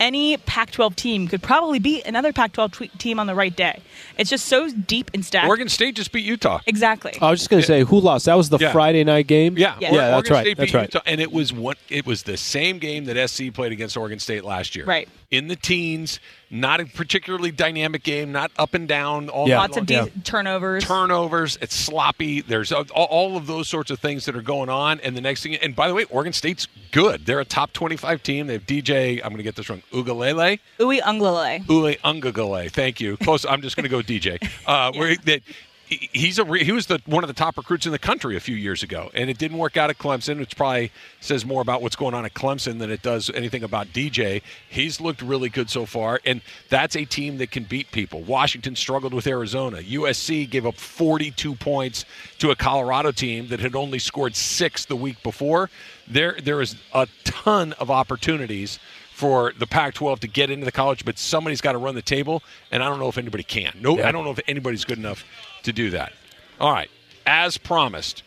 any Pac-12 team could probably beat another Pac-12 tw- team on the right day. It's just so deep in stack. Oregon State just beat Utah. exactly. I was just going to say who lost. That was the Yeah. Friday night game. Yeah, Yeah. yeah, Oregon that's right. State That's right. Utah, and it was one. It was the same game that SC played against Oregon State last year. Right. in the teens, not a particularly dynamic game, not up and down. All Yeah. night Lots of long. de- turnovers. turnovers. It's sloppy. There's all, all of those sorts of things that are going on. And the next thing, and by the way, Oregon State's good. They're a top 25 team. They have DJ. I'm going to get this wrong. Ugalele. Ui Unglele. Ule Ungagale. Thank you. Close. I'm just going to go DJ. Uh, *laughs* where that he- he's a re- he was the one of the top recruits in the country a few years ago, and it didn't work out at Clemson, which probably says more about what's going on at Clemson than it does anything about DJ. He's looked really good so far, and that's a team that can beat people. Washington struggled with Arizona. USC gave up 42 points to a Colorado team that had only scored six the week before. There there is a ton of opportunities for the Pac-12 to get into the college, but somebody's got to run the table, and I don't know if anybody can. No, I don't know if anybody's good enough to do that. All right, as promised,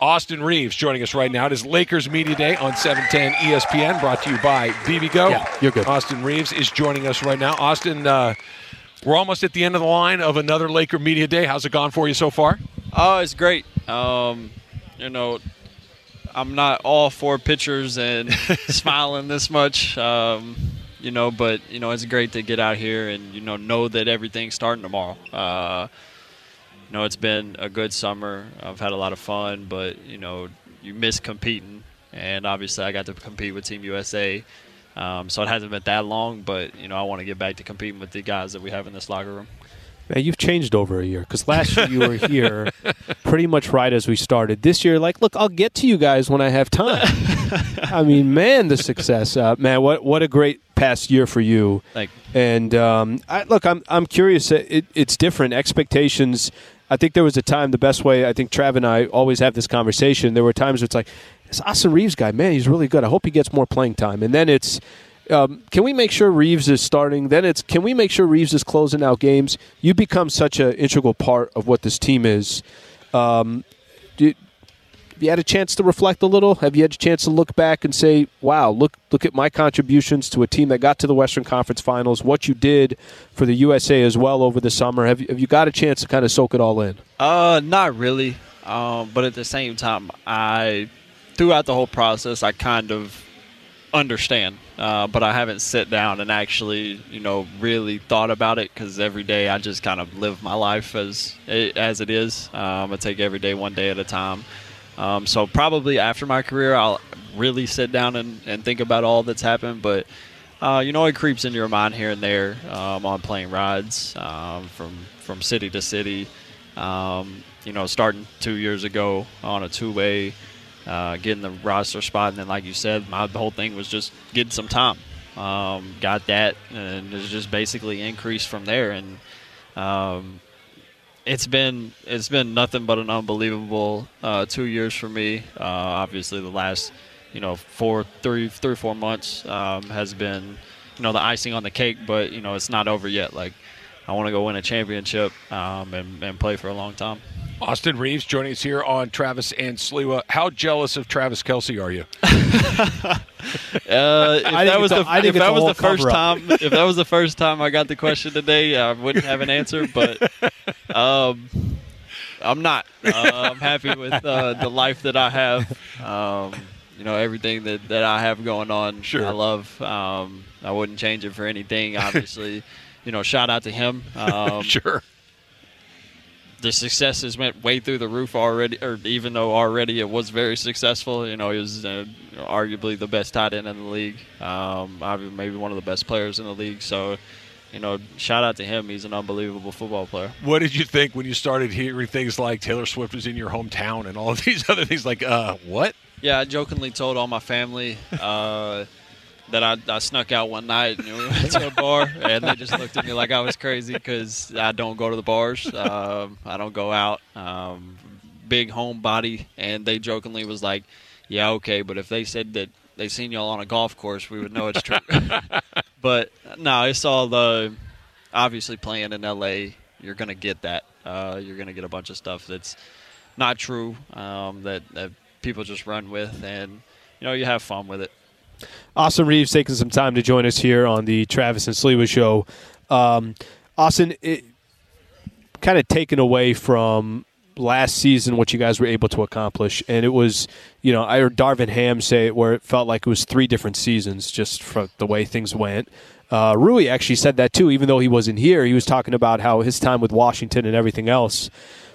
Austin Reaves joining us right now. It is Lakers Media Day on 710 ESPN, brought to you by bibigo. Yeah, you're good. Austin Reaves is joining us right now. Austin, uh, we're almost at the end of the line of another Laker Media Day. How's it gone for you so far? Oh, it's great. Um, you know, I'm not all for pictures and *laughs* smiling this much. Um, you know, but you know, it's great to get out here and you know know that everything's starting tomorrow. Uh, you know, it's been a good summer. I've had a lot of fun, but you know, you miss competing, and obviously, I got to compete with Team USA. Um, so it hasn't been that long, but you know, I want to get back to competing with the guys that we have in this locker room. Man, you've changed over a year because last year you were here *laughs* pretty much right as we started. This year, like, look, I'll get to you guys when I have time. *laughs* I mean, man, the success, uh, man, what what a great past year for you. Thank And um, I, look, I'm I'm curious. It, it's different expectations. I think there was a time. The best way I think Trav and I always have this conversation. There were times where it's like, this Austin Reaves guy, man, he's really good. I hope he gets more playing time. And then it's Um, can we make sure Reaves is starting? Then it's can we make sure Reaves is closing out games? You become such an integral part of what this team is. Um, do, have you had a chance to reflect a little? Have you had a chance to look back and say, "Wow, look look at my contributions to a team that got to the Western Conference Finals. What you did for the USA as well over the summer. Have you, have you got a chance to kind of soak it all in?" Uh, not really. Um, but at the same time, I throughout the whole process, I kind of understand, uh, but I haven't sat down and actually, you know, really thought about it because every day I just kind of live my life as as it is. Um, I take every day one day at a time. Um, so probably after my career, I'll really sit down and, and think about all that's happened. But uh, you know, it creeps into your mind here and there um, on plane rides um, from from city to city. Um, you know, starting two years ago on a two-way, uh, getting the roster spot, and then like you said, my whole thing was just getting some time. Um, got that, and it's just basically increased from there. And um, it's been it's been nothing but an unbelievable uh, two years for me. Uh, obviously, the last you know four, three, three, four months um, has been you know the icing on the cake, but you know it's not over yet. Like I want to go win a championship um, and, and play for a long time. Austin Reaves joining us here on Travis and Sliwa. How jealous of Travis Kelce are you? *laughs* Uh, if that was the if that was the first time if that was the first time I got the question today, I wouldn't have an answer. But um, I'm not. Uh, I'm happy with uh, the life that I have. Um, you know everything that, that I have going on. Sure. I love. Um, I wouldn't change it for anything. Obviously, *laughs* you know, shout out to him. Um, sure. The successes went way through the roof already, or even though already it was very successful. You know, he was uh, arguably the best tight end in the league. Um, maybe one of the best players in the league. So, you know, shout out to him. He's an unbelievable football player. What did you think when you started hearing things like Taylor Swift was in your hometown and all of *laughs* these other things? Like, uh, what? Yeah, I jokingly told all my family uh, that I, I snuck out one night and we went to a *laughs* bar, and they just looked at me like I was crazy because I don't go to the bars. Um, I don't go out. Um, big homebody, and they jokingly was like, "Yeah, okay, but if they said that they seen y'all on a golf course, we would know it's true." *laughs* but no, it's all the obviously playing in LA. You're gonna get that. Uh, you're gonna get a bunch of stuff that's not true um, that, that people just run with, and you know you have fun with it. Austin Reaves taking some time to join us here on the Travis and Sliwa show. Um, Austin, it, kind of taken away from last season what you guys were able to accomplish, and it was, you know, I heard Darvin Ham say it where it felt like it was three different seasons just from the way things went. Uh, Rui actually said that too, even though he wasn't here. He was talking about how his time with Washington and everything else.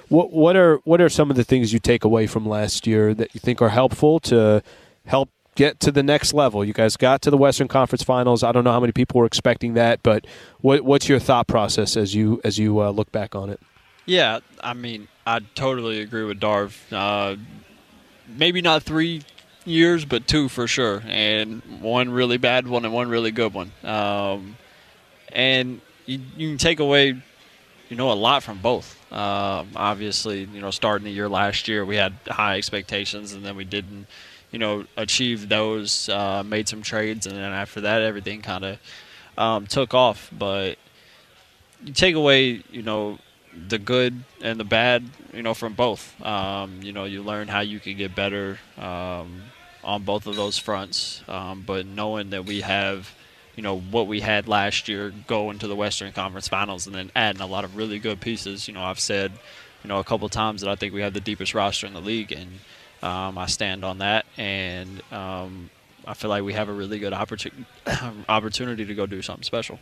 What what are what are some of the things you take away from last year that you think are helpful to help get to the next level? You guys got to the Western Conference Finals. I don't know how many people were expecting that, but what, what's your thought process as you as you uh, look back on it? Yeah, I mean, I totally agree with Darv. Uh, maybe not three years, but two for sure, and one really bad one and one really good one. Um, and you, you can take away, you know, a lot from both. Um, obviously, you know, starting the year last year, we had high expectations, and then we didn't, you know, achieve those. Uh, made some trades, and then after that, everything kind of um, took off. But you take away, you know, the good and the bad, you know, from both. Um, you know, you learn how you can get better um, on both of those fronts. Um, but knowing that we have, you know, what we had last year going to the Western Conference Finals and then adding a lot of really good pieces. You know, I've said, you know, a couple times that I think we have the deepest roster in the league, and um, I stand on that. And um, I feel like we have a really good opportunity *coughs* opportunity to go do something special.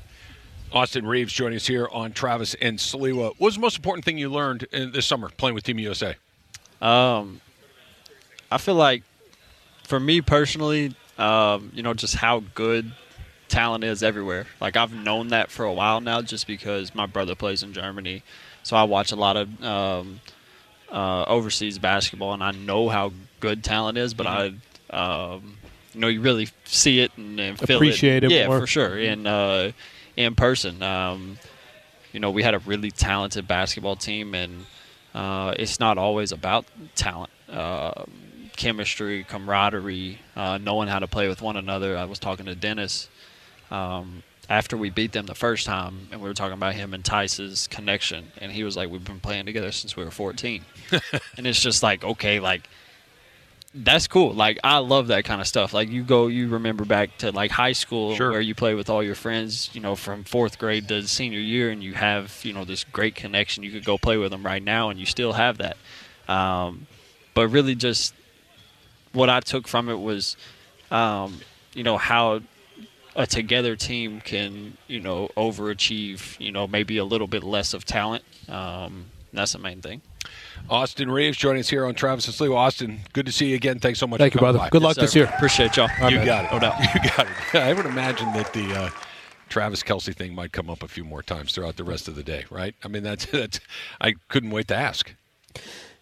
Austin Reaves joining us here on Travis and Sliwa. What was the most important thing you learned in this summer playing with Team USA? Um, I feel like for me personally, um, you know, just how good talent is everywhere. Like I've known that for a while now, just because my brother plays in Germany, so I watch a lot of um, uh, overseas basketball, and I know how good talent is. But I, um, you know, you really see it and, and feel Appreciate it Yeah, more. for sure. In uh, in person, um, you know, we had a really talented basketball team, and uh, it's not always about talent. Uh, chemistry, camaraderie, uh, knowing how to play with one another. I was talking to Dennis um, after we beat them the first time, and we were talking about him and Theis's connection, and he was like, "We've been playing together since we were 14," *laughs* and it's just like, okay, like that's cool. Like I love that kind of stuff. Like you go, you remember back to like high school Sure. where you play with all your friends, you know, from fourth grade to senior year, and you have you know this great connection. You could go play with them right now, and you still have that. Um, but really, just what I took from it was, um, you know, how a together team can you know overachieve. You know, maybe a little bit less of talent. Um, that's the main thing. Austin Reaves joining us here on Travis and Sliwa. Austin, good to see you again. Thanks so much. Thank for you, coming brother. by. Good luck this year. Appreciate y'all. You got it. oh No. You got it. *laughs* I would imagine that the uh, Travis Kelce thing might come up a few more times throughout the rest of the day, right? I mean, that's *laughs* that's. I couldn't wait to ask.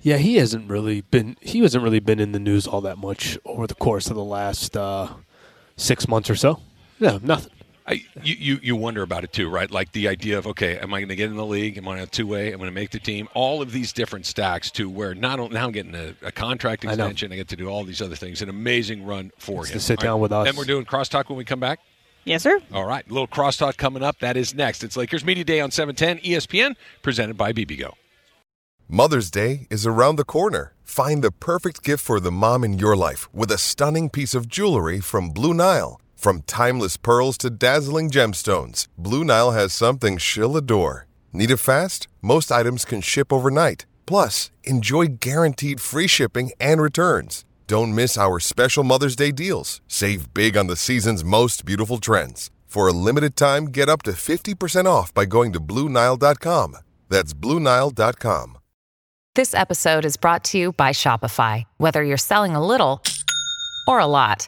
Yeah, he hasn't really been he hasn't really been in the news all that much over the course of the last uh, six months or so. Yeah, nothing. I, you, you you wonder about it too, right? Like the idea of okay, am I going to get in the league? Am I on a two way? I'm going to make the team. All of these different stacks to where not only now I'm getting a, a contract extension. I, get to do all these other things. An amazing run for Gets him. to sit All down with us. And we're doing crosstalk when we come back. Yes, sir. All right, a little crosstalk coming up. That is next. It's Lakers Media Day on 710 ESPN, presented by bibigo. Mother's Day is around the corner. Find the perfect gift for the mom in your life with a stunning piece of jewelry from Blue Nile. From timeless pearls to dazzling gemstones, Blue Nile has something she'll adore. Need it fast? Most items can ship overnight. Plus, enjoy guaranteed free shipping and returns. Don't miss our special Mother's Day deals. Save big on the season's most beautiful trends. For a limited time, get up to 50% off by going to BlueNile.com. That's BlueNile.com. This episode is brought to you by Shopify. Whether you're selling a little or a lot,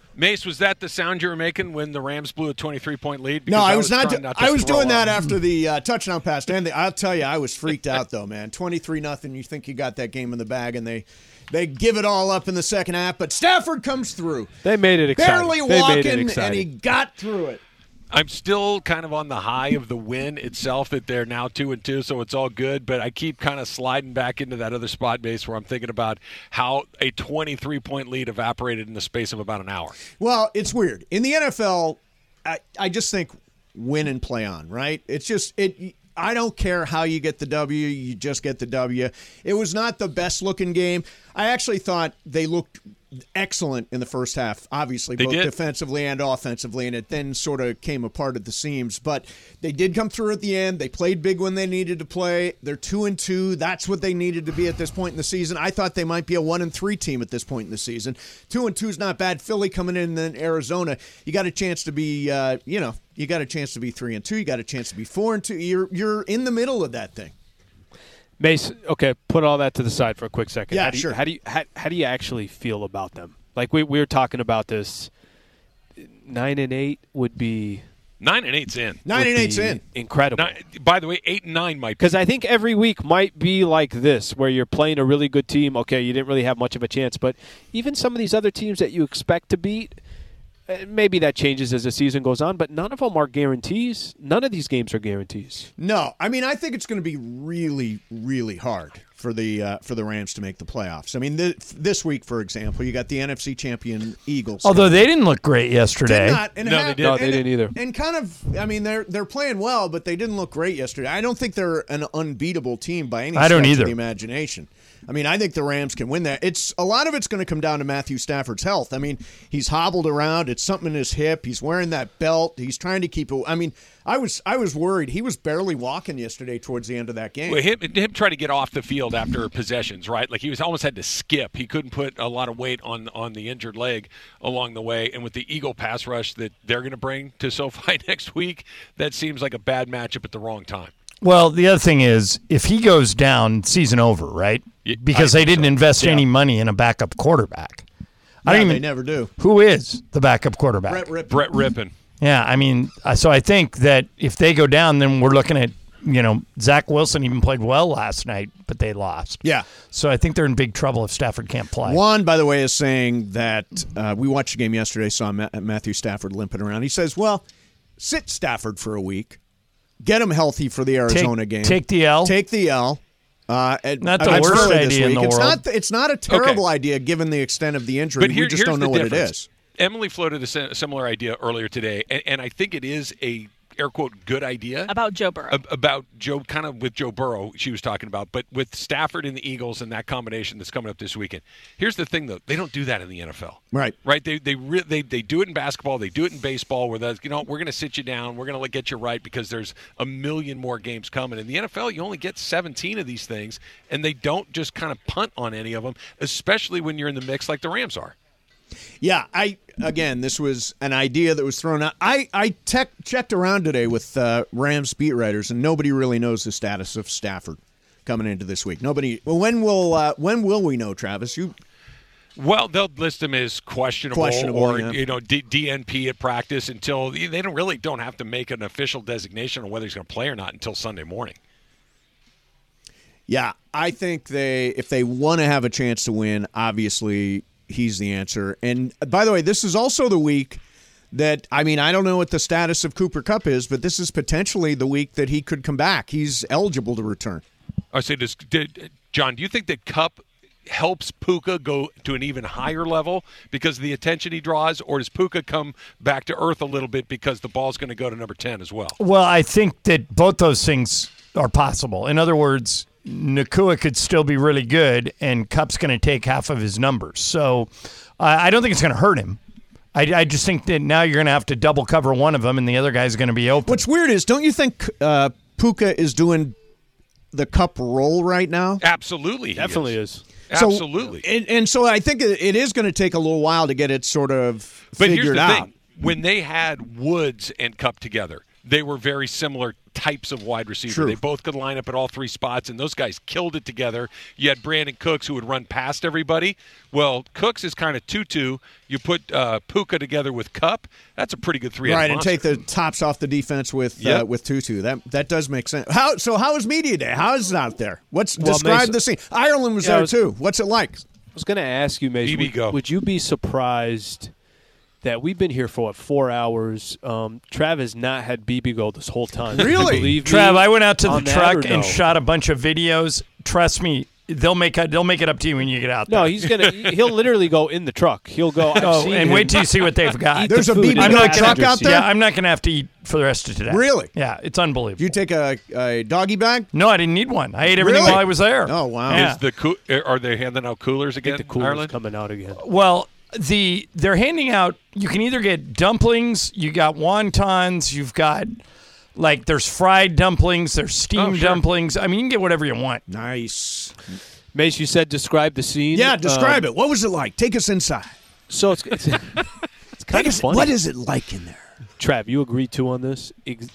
Mace, was that the sound you were making when the Rams blew a 23 point lead? No, Because I was, not. do- to I was doing that up. after the uh, touchdown pass. And the, I'll tell you, I was freaked out though, man. Twenty three nothing. You think you got that game in the bag, and they they give it all up in the second half. But Stafford comes through, They made it exciting. barely They made it walking, and he got through it. I'm still kind of on the high of the win itself that they're now two and two, so it's all good. But I keep kind of sliding back into that other spot base where I'm thinking about how a 23 point lead evaporated in the space of about an hour. Well, it's weird in the NFL. I, I just think win and play on. Right? It's just it. I don't care how you get the W. You just get the W. It was not the best looking game. I actually thought they looked excellent in the first half. Obviously, They both did. defensively and offensively, and it then sort of came apart at the seams. But they did come through at the end. They played big when they needed to play. They're two and two. That's what they needed to be at this point in the season. I thought they might be a one and three team at this point in the season. Two and two is not bad. Philly coming in, and then Arizona. You got a chance to be, uh, you know, you got a chance to be three and two. You got a chance to be four and two. You're you're in the middle of that thing. Mace, okay, put all that to the side for a quick second. Yeah, how do you, sure. How do you how, how do you actually feel about them? Like we we were talking about this. Nine and eight would be Nine and eight's in. Nine and eight's in. Incredible. Nine- by the way, eight and nine might. Because I think every week might be like this, where you're playing a really good team. Okay, you didn't really have much of a chance, but even some of these other teams that you expect to beat, maybe that changes as the season goes on. But none of them are guarantees. None of these games are guarantees. No, I mean I think it's going to be really, really hard for the uh, for the Rams to make the playoffs. I mean, th- this week, for example, you got the NFC champion Eagles. Although they didn't look great yesterday. Did not, and No, have- they did. No, they and- didn't either. And kind of, I mean, they're they're playing well, but they didn't look great yesterday. I don't think they're an unbeatable team by any I don't stretch either. of the imagination. I mean, I think the Rams can win that. It's a lot of it's going to come down to Matthew Stafford's health. I mean, he's hobbled around. It's something in his hip. He's wearing that belt. He's trying to keep it. I mean, I was I was worried. He was barely walking yesterday towards the end of that game. Well, him, him try to get off the field after possessions, right? Like he was almost had to skip. He couldn't put a lot of weight on on the injured leg along the way. And with the Eagle pass rush that they're going to bring to *laughs* SoFi next week, that seems like a bad matchup at the wrong time. Well, the other thing is, if he goes down, season over, right? Because I they didn't so. invest Yeah. any money in a backup quarterback. I don't they even. never do. Who is the backup quarterback? Brett Rypien. Brett Rypien. Yeah, I mean, uh, so I think that if they go down, then we're looking at you know, Zach Wilson even played well last night, but they lost. Yeah. So I think they're in big trouble if Stafford can't play. Juan, by the way, is saying that uh, we watched the game yesterday, saw Ma- Matthew Stafford limping around. He says, well, sit Stafford for a week, get him healthy for the Arizona game. take the L. Take the L. Uh, and- Not the it's worst early this idea in week. the it's world. Not, it's not a terrible idea given the extent of the injury. But here, we just here's don't know what it difference. is. Emily floated a similar idea earlier today, and, and I think it is a air quote good idea About Joe Burrow. ab- about Joe, kind of with Joe Burrow, she was talking about, but with Stafford and the Eagles and that combination that's coming up this weekend. Here's the thing, though: they don't do that in the NFL. Right. Right. They they re- they they do it in basketball. They do it in baseball. Where the you know we're going to sit you down. We're going to get you right because there's a million more games coming. In the NFL, you only get 17 of these things, and they don't just kind of punt on any of them, especially when you're in the mix like the Rams are. Yeah, I again, this was an idea that was thrown out. I I tech, checked around today with uh, Rams beat writers, and nobody really knows the status of Stafford coming into this week. Nobody. Well, when will uh, when will we know, Travis? You Well, they'll list him as questionable, Questionable, or yeah. you know D- DNP at practice until they don't really don't have to make an official designation on whether he's going to play or not until Sunday morning. Yeah, I think they if they want to have a chance to win, obviously he's the answer. And uh, by the way, this is also the week that I mean, I don't know what the status of Cooper Kupp is, but this is potentially the week that he could come back. He's eligible to return. I say this, did, John. Do you think that Kupp helps Puka go to an even higher level because of the attention he draws, or does Puka come back to earth a little bit because the ball's going to go to number ten as well? Well, I think that both those things are possible. In other words, Nacua could still be really good, and Kupp's going to take half of his numbers. So uh, I don't think it's going to hurt him. I, I just think that now you're going to have to double cover one of them, and the other guy's going to be open. What's weird is, don't you think uh, Puka is doing the Kupp role right now? Absolutely, he Definitely is. So- Absolutely. and, and so I think it it is going to take a little while to get it sort of But figured here's the out. thing: when they had Woods and Kupp together, they were very similar types of wide receiver. True. They both could line up at all three spots, and those guys killed it together. You had Brandin Cooks who would run past everybody. Well, Cooks is kind of Tutu. You put uh, Puka together with Kupp. That's a pretty good three. right, and take the tops off the defense with uh, Yep. with Tutu. That that does make sense. How so? How is media day? How is it out there? What's Well, describe Mason- the scene? Ireland was Yeah, there was- too. What's it like? I was going to ask you, Mason, would, go. would you be surprised that we've been here for what four hours? Um, Trav has not had bibigo this whole time. Really? believe me Trav, I went out to the truck or and shot a bunch of videos. Trust me, they'll make it, they'll make it up to you when you get out there. No, he's gonna. He'll literally go in the truck. He'll go. I've Oh, seen and him wait till you see what they've got. eat *laughs* the There's a BB in gun the truck out there? Yeah, I'm not going to have to eat for the rest of today. Really? Yeah, it's unbelievable. You take a, a doggy bag? no, I didn't need one. I ate everything Really? while I was there. Oh wow! Yeah. Is the coo- are they handing out coolers I again? think the cooler's Ireland? coming out again. Well, the they're handing out. You can either get dumplings, you got wontons, you've got like there's fried dumplings, there's steamed Oh, sure. dumplings. I mean, you can get whatever you want. Nice. Mace, you said describe the scene. Yeah, describe Um, it. What was it like? Take us inside. So it's it's, *laughs* it's Take kind of us, funny. what is it like in there? Trav, you agree too on this? Ex-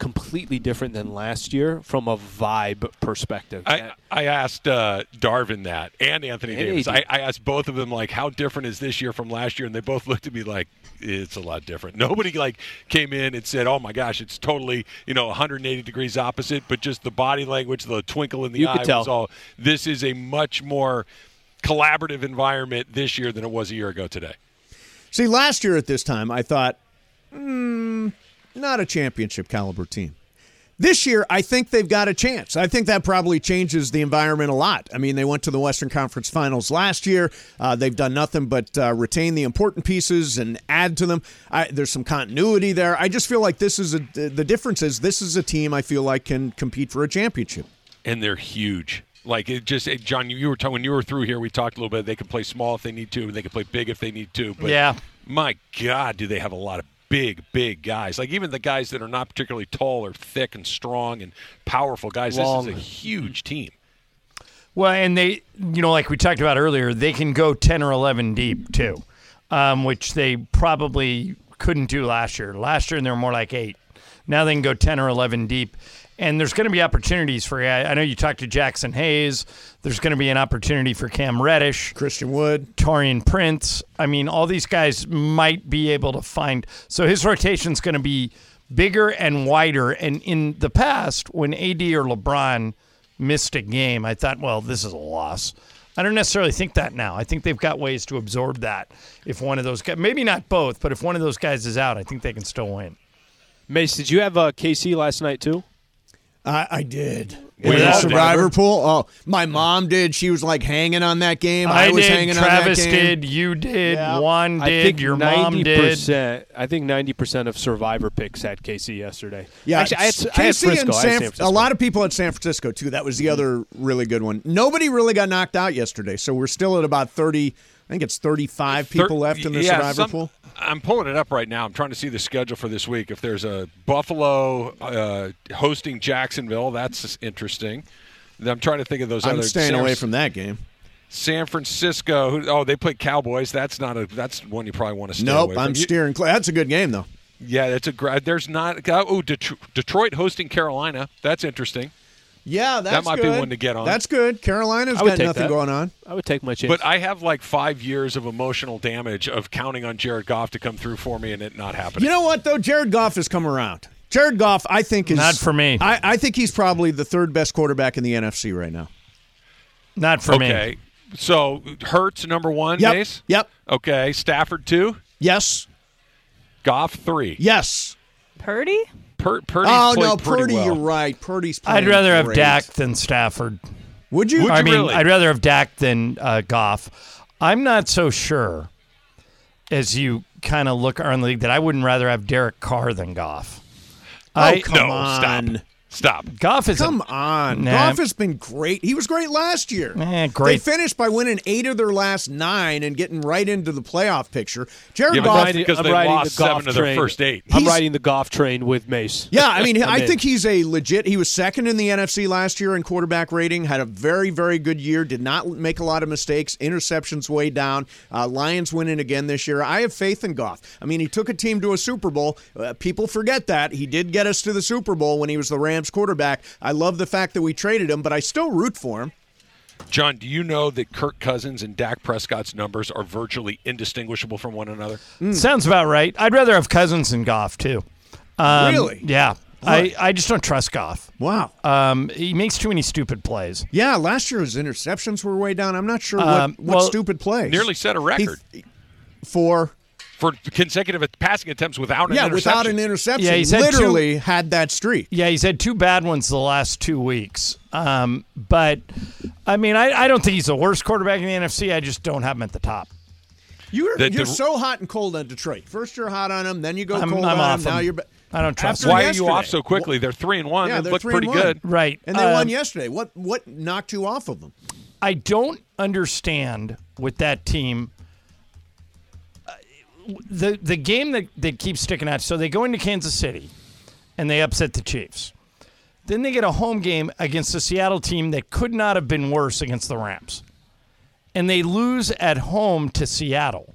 completely different than last year from a vibe perspective. I, I asked uh, Darvin that and Anthony And Davis. I, I asked both of them like, how different is this year from last year? And they both looked at me like, it's a lot different. Nobody like came in and said, oh my gosh, it's totally you know 180 degrees opposite. But just the body language, the twinkle in the you eye tell. was all. This is a much more collaborative environment this year than it was a year ago today. See, last year at this time, I thought, hmm, not a championship caliber team. This year, I think they've got a chance. I think that probably changes the environment a lot. I mean, they went to the Western Conference Finals last year. Uh, they've done nothing but uh, retain the important pieces and add to them. I, there's some continuity there. I just feel like this is a. The difference is this is a team I feel like can compete for a championship. and they're huge. Like it just, it, John, you were talking when you were through here. We talked a little bit. They can play small if they need to, and they can play big if they need to. But Yeah. my God, do they have a lot of big, big guys? Like even the guys that are not particularly tall or thick and strong and powerful guys. Long. This is a huge team. Well, and they, you know, like we talked about earlier, they can go 10 or 11 deep too, um, which they probably couldn't do last year. Last year, they were more like eight. Now they can go 10 or 11 deep. And there's going to be opportunities for, I I know you talked to Jaxson Hayes. There's going to be an opportunity for Cam Reddish, Christian Wood, Taurean Prince. I mean, all these guys might be able to find. So his rotation's going to be bigger and wider. And in the past, when AD or LeBron missed a game, I thought, well, this is a loss. I don't necessarily think that now. I think they've got ways to absorb that. If one of those guys, maybe not both, but if one of those guys is out, I think they can still win. Mace, did you have uh, KC last night too? I, I did. We In the all survivor did. pool. Oh, my mom did. She was like hanging on that game. I, I was did, hanging Travis on that game. did, you did, Yeah. Juan I think your mom did. 90%, I think ninety percent of Survivor picks had KC yesterday. Yeah, actually, I had, I had KC Frisco. and I had San, San Francisco. a lot of people at San Francisco too. That was the mm-hmm. other really good one. Nobody really got knocked out yesterday, so we're still at about thirty. I think it's thirty-five people Thir- left in the yeah, survivor some- pool. I'm pulling it up right now. I'm trying to see the schedule for this week. If there's a Buffalo uh, hosting Jacksonville, that's interesting. I'm trying to think of those I'm other. staying San- away from that game. San Francisco. who- Oh, they play Cowboys. That's not a. That's one you probably want to stay Nope, away from. I'm You- steering clear. That's a good game though. Yeah, that's a. There's not. Oh, Detro- Detroit hosting Carolina. That's interesting. Yeah, that's might be good. one to get on. That's good. Carolina's got nothing that. going on. I would take my chance. But I have like five years of emotional damage of counting on Jared Goff to come through for me and it not happening. You know what though? Jared Goff has come around. Jared Goff, I think is Not for me. I, I think he's probably the third best quarterback in the NFC right now. Not for me. okay. So Hurts number one, Yep. Mace? Yep. Okay. Stafford two? Yes. Goff three. Yes. Purdy? Per- Purdy's oh played no, pretty Purdy, well. you're right. Purdy's. I'd playing rather have great. Dak than Stafford. Would you? I mean, I'd rather have Dak than uh, Goff. I'm not so sure as you kind of look around the league that I wouldn't rather have Derek Carr than Goff. Oh I, come No, on. stop. Stop. Goff is a- Come on. Nah. Goff has been great. He was great last year. Eh, great. They finished by winning eight of their last nine and getting right into the playoff picture. Jared Yeah, Goff. because I'm they lost the golf seven of their first eight. I'm He's- riding the Goff train with Mace. Yeah, I mean, *laughs* I'm I in. think he's a legit. He was second in the NFC last year in quarterback rating. Had a very, very good year. Did not make a lot of mistakes. Interceptions way down. Uh, Lions winning again this year. I have faith in Goff. I mean, he took a team to a Super Bowl. Uh, people forget that he did get us to the Super Bowl when he was the Rams quarterback. I love the fact that we traded him, but I still root for him. John, do you know that Kirk Cousins and Dak Prescott's numbers are virtually indistinguishable from one another? Sounds about right. I'd rather have Cousins than Goff too. Um, Really? Yeah. I, I just don't trust Goff. Wow. Um, he makes too many stupid plays. Yeah, last year his interceptions were way down. I'm not sure what, Um, what well, stupid plays. Nearly set a record for for consecutive passing attempts without an yeah, interception. without an interception. Yeah, he's had literally had that streak. Yeah, he's had two bad ones the last two weeks. Um, but I mean, I, I don't think he's the worst quarterback in the NFC. I just don't have him at the top. You're The- you're the- so hot and cold on Detroit. First you're hot on them, then you go I'm- cold I'm on off them. Now you're. Ba- I don't trust After Why are you off so quickly? They're three and one. Yeah, they they're look three pretty and one. good. Right. And they won Um, yesterday. What what knocked you off of them? I don't understand with that team. The the game that, that keeps sticking out. So they go into Kansas City, and they upset the Chiefs. Then they get a home game against the Seattle team that could not have been worse against the Rams, and they lose at home to Seattle.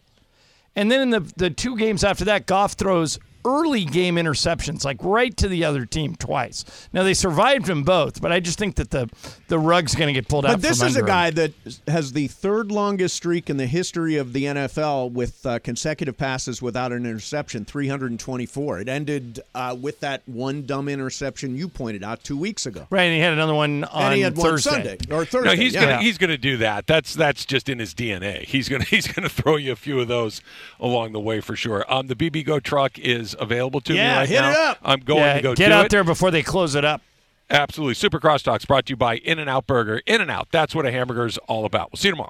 And then in the the two games after that, Goff throws early game interceptions, like right to the other team twice. Now they survived them both, but I just think that the the rug's going to get pulled out. But this from is a under 'em. guy that has the third longest streak in the history of the NFL with uh, consecutive passes without an interception, 324. It ended uh, with that one dumb interception you pointed out two weeks ago. Right, and he had another one on and he had one Thursday. Sunday or Thursday. No, he's yeah. gonna he's gonna do that. That's that's just in his DNA. He's gonna *laughs* he's gonna throw you a few of those along the way for sure. Um, the bibigo truck is available to me Yeah, right hit now. it up. I'm going Yeah, to go get out it. there before they close it up. Absolutely. Super Crosstalks brought to you by In and Out Burger. In and Out. That's what a hamburger is all about. We'll see you tomorrow.